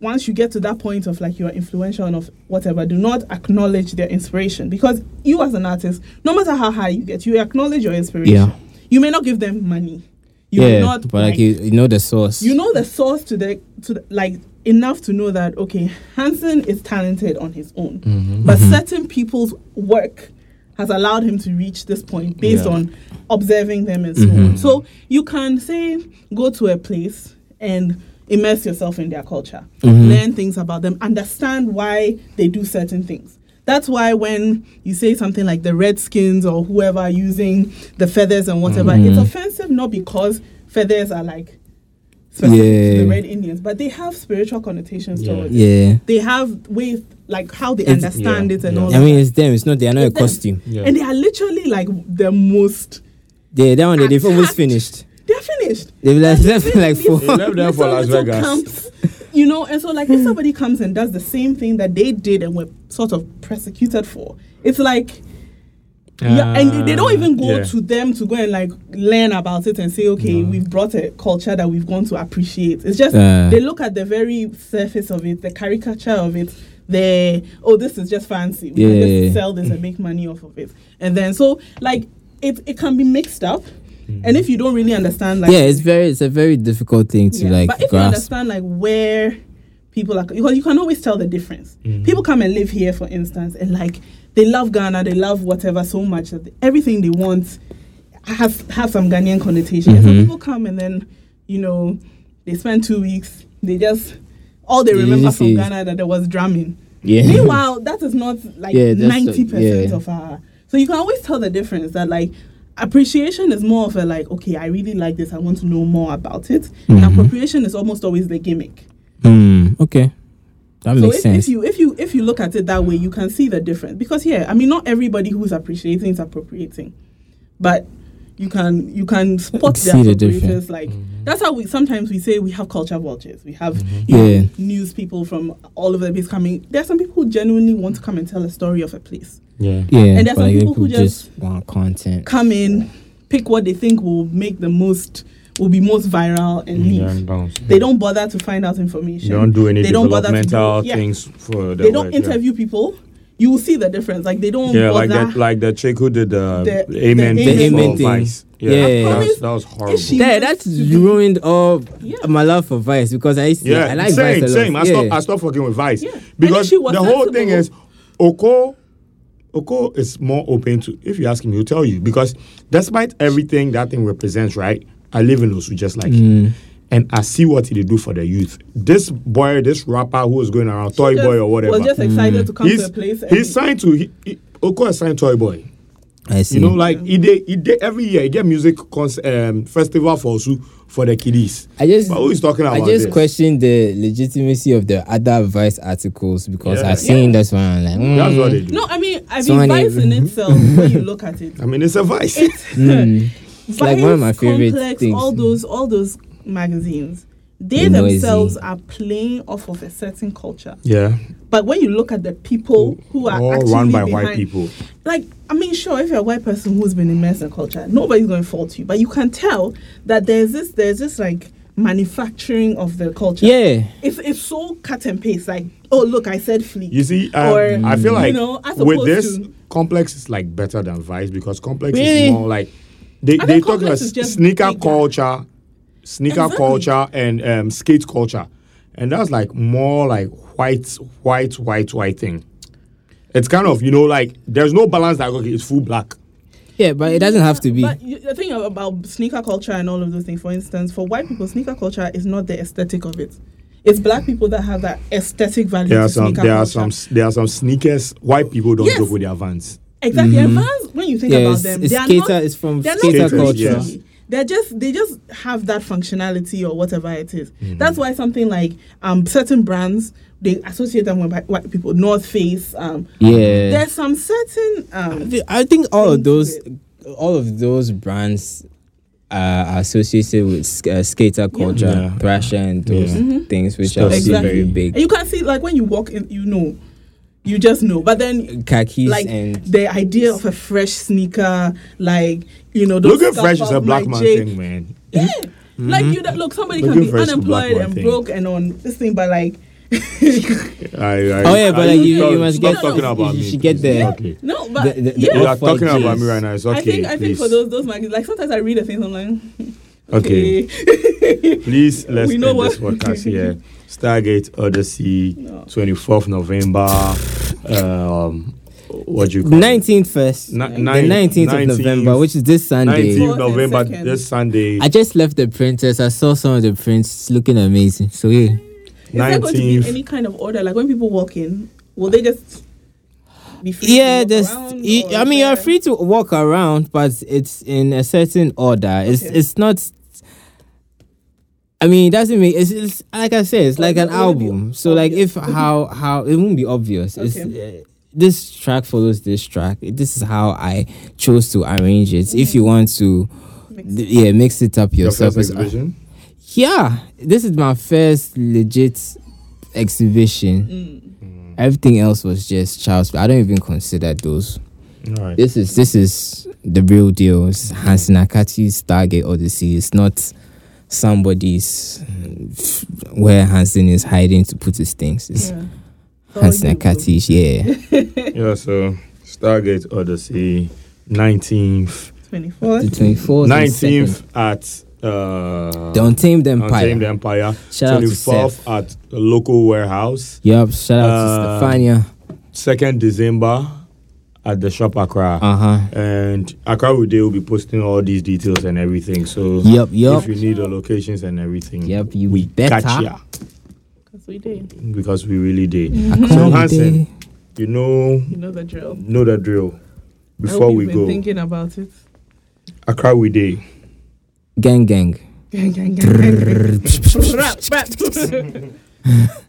once you get to that point of like you're influential and of whatever do not acknowledge their inspiration because you as an artist no matter how high you get you acknowledge your inspiration Yeah. you may not give them money you yeah, not but like, you, you know the source. you know the source to the to the, like enough to know that okay Hanson is talented on his own Mm-hmm. but Mhm. certain people's work has allowed him to reach this point based Yeah. on observing them and so Mhm. on so you can say go to a place and immerse yourself in their culture Mhm. learn things about them understand why they do certain things that's why when you say something like the redskins or whoever using the feathers and whatever Mhm. it's offensive not because feathers are like specific to Yeah. the red indians but they have spiritual connotations Yeah. towards it Yeah. they have ways like how they It's- understand yeah, it and yeah. all I mean, that. it's them. It's not. They are not It's a them. costume. Yeah. and they are literally like the most They that one. They, they've almost finished. they're finished They've left them These- like four. They left them for little- Las little Vegas. camps, you know, and so like if somebody comes and does the same thing that they did and were sort of persecuted for, it's like yeah, and they- don't even go yeah. to them to go and like learn about it and say, okay, No. we've brought a culture that we've gone to appreciate. It's just Uh. they look at the very surface of it, the caricature of it. The oh, this is just fancy. We can Yeah. just sell this and make money off of it. And then so like it it can be mixed up. And if you don't really understand, like yeah, it's very. It's a very difficult thing to yeah, like but if you grasp. understand like where people are because you can always tell the difference Mhm. people come and live here for instance and like they love ghana they love whatever so much that everything they want has have some ghanaian connotation and some Mhm. people come and then you know, they spent two weeks. They just all they remember from Ghana that there was drumming. Yeah. Meanwhile, that is not like ninety the- percent yeah. of our. So you can always tell the difference that like appreciation is more of a like okay, I really like this. I want to know more about it. And Mhm. appropriation is almost always the gimmick. Hmm. Okay. That So makes if, sense. if you if you if you look at it that way, you can see the difference. Because yeah, I mean, not everybody who's appreciating is appropriating, but you can you can spot the See the difference. Like that's how we sometimes we say we have culture vultures. We have Mm-hmm. you know, Yeah. news people from all over the place coming. There are some people who genuinely want to come and tell a story of a place. Yeah. yeah. and there's but some like, people who just- want content. Come in, pick what they think will make the most will be most viral and leave. Yeah, don't- They don't bother to find out information. They don't do any They don't bother to do- yeah. things for the they don't work, yeah. interview people. You will see the difference. Like they don't Yeah, bother. like that, like the chick who did the, The- the amen the thing amen for thing. Vice. Yeah, Yeah. that, was, that was horrible. Yeah, that's to ruined all Yeah. my love for Vice because I used to, yeah, I like same, Vice a lot. same. I yeah. stopped, I stopped fucking with Vice Yeah. Because was the whole thing is Oko. Oko is more open to. If you ask him, he'll tell you because despite everything that thing represents, right? I live in Osu just like Mm. him. And I see what he do for the youth. This boy, this rapper who was going around, Toy just- Boy or whatever, Was just excited to come he's, to a place. And he's signed to. He, he, Oko is signed Toy Boy. I see. You know, like he did, he did every year. He get music cons- um, festival for Osu for the kiddies. I just But who is talking about I just this? question the legitimacy of the other Vice articles because Yeah. I've seen this one. I'm like, That's mm, what they do. no, I mean, I mean, Vice in itself, when you look at it, I mean, it's a vice. it's mm. It's like one of my favorite Complex, things. All those, all those magazines, they They're noisy. themselves are playing off of a certain culture. yeah, But when you look at the people who are all actually run by behind, white people. like I mean, sure, if you're a white person who's been immersed in culture, nobody's going to fault you. But you can tell that there's this, there's this like manufacturing of the culture. Yeah. it's it's so cut and paste. Like, oh look, I said fleek. You see, um, Or, I feel you like know, as with this, to- complex is like better than vice because complex Really? is more like they I they talk about Complex is just sneaker bigger. culture, sneaker Exactly. culture, and um, skate culture, and that's like more like white, white, white, white thing. It's kind of you know like there's no balance that okay it's full black. Yeah, but it doesn't have to be. But the thing about sneaker culture and all of those things, for instance, for white people, sneaker culture is not the aesthetic of it. It's black people that have that aesthetic value There to are some sneaker there are some there are some sneakers white people don't Yes. joke with their vans. Exactly. And Vans, when you think yeah, about it's, them, it's they are skater. not, it's from they're not skater Skaters, culture. yeah. They're just they just have that functionality or whatever it is. Mm-hmm. That's why something like um certain brands they associate them with white, white people. North Face. Um, Yeah. there's some certain I um. I think all of those, all of those brands are associated with sk- uh, skater culture, Yeah. Thrasher, and those Yeah. Mhm. things, which Stuff are obviously Exactly. very And big. you can see like when you walk in, you know, you just know. But then Khakis like and the idea of a fresh sneaker, like you know, those Looking stuff fresh is a black my man J- thing, man. Mm-hmm. Like you, that- look, somebody Looking can be fresh is a black unemployed and thing. broke and on this thing, but like, I, I, Oh, yeah, but I- like, you- stop- you must get- talking you- about you me. should get please. the- Okay. no, but The- the- the yeah, You are Off-white talking about me right now. It's okay. I think I think for those those magazines, like sometimes I read the things I'm like, Okay. okay, Please let's We know end this podcast here. Stargate Odyssey, No. 24th November. Um, what do you call it? 19th first. Ni- the nine- 19th of November, which is this Sunday. 19th November, this Sunday. I just left the printers. I saw some of the prints looking amazing. So yeah, is there going to be 19th. any kind of order? Like when people walk in, will they just be free? yeah. to walk There's. around, y- or I mean, you're free to walk around, but it's in a certain order. It's. Okay. It's not. I mean, it doesn't make it's, it's like I said, it's Like, like an it won't be album. So like if how how it won't be obvious. It's Okay. uh, this track follows this track. This is how I chose to arrange it. If you want to, Mix th- yeah, mix it up Your yourself. first It's- exhibition? yeah, this is my first legit exhibition. Mm. Everything else was just child's play. I don't even consider those. All right. This is this is the real deal. It's Hanson Akatti's Stargate Odyssey. It's not somebody's f- where Hanson is hiding to put his things. It's Yeah. Hanson you- Akatti's, yeah. Yeah, so Stargate Odyssey, 19th. 24th. The 24th. 19th at uh, The Untamed Empire. Untamed Empire. Shout out to 24th Seth. at the local warehouse. Yup, shout out Uh, to Stefania. 2nd December at the shop Accra. Uh huh. And Accra will they will be posting all these details and everything. So Yep, yep. if you need the locations and everything, Yep, you we better. catch ya Because we did. because we really did. Accra So we Hanson, you know You know the drill. know the drill. Before we been go, thinking about it. Accra we dey. gang gang. Gang, gang, gang, gang, gang. Rap, rap.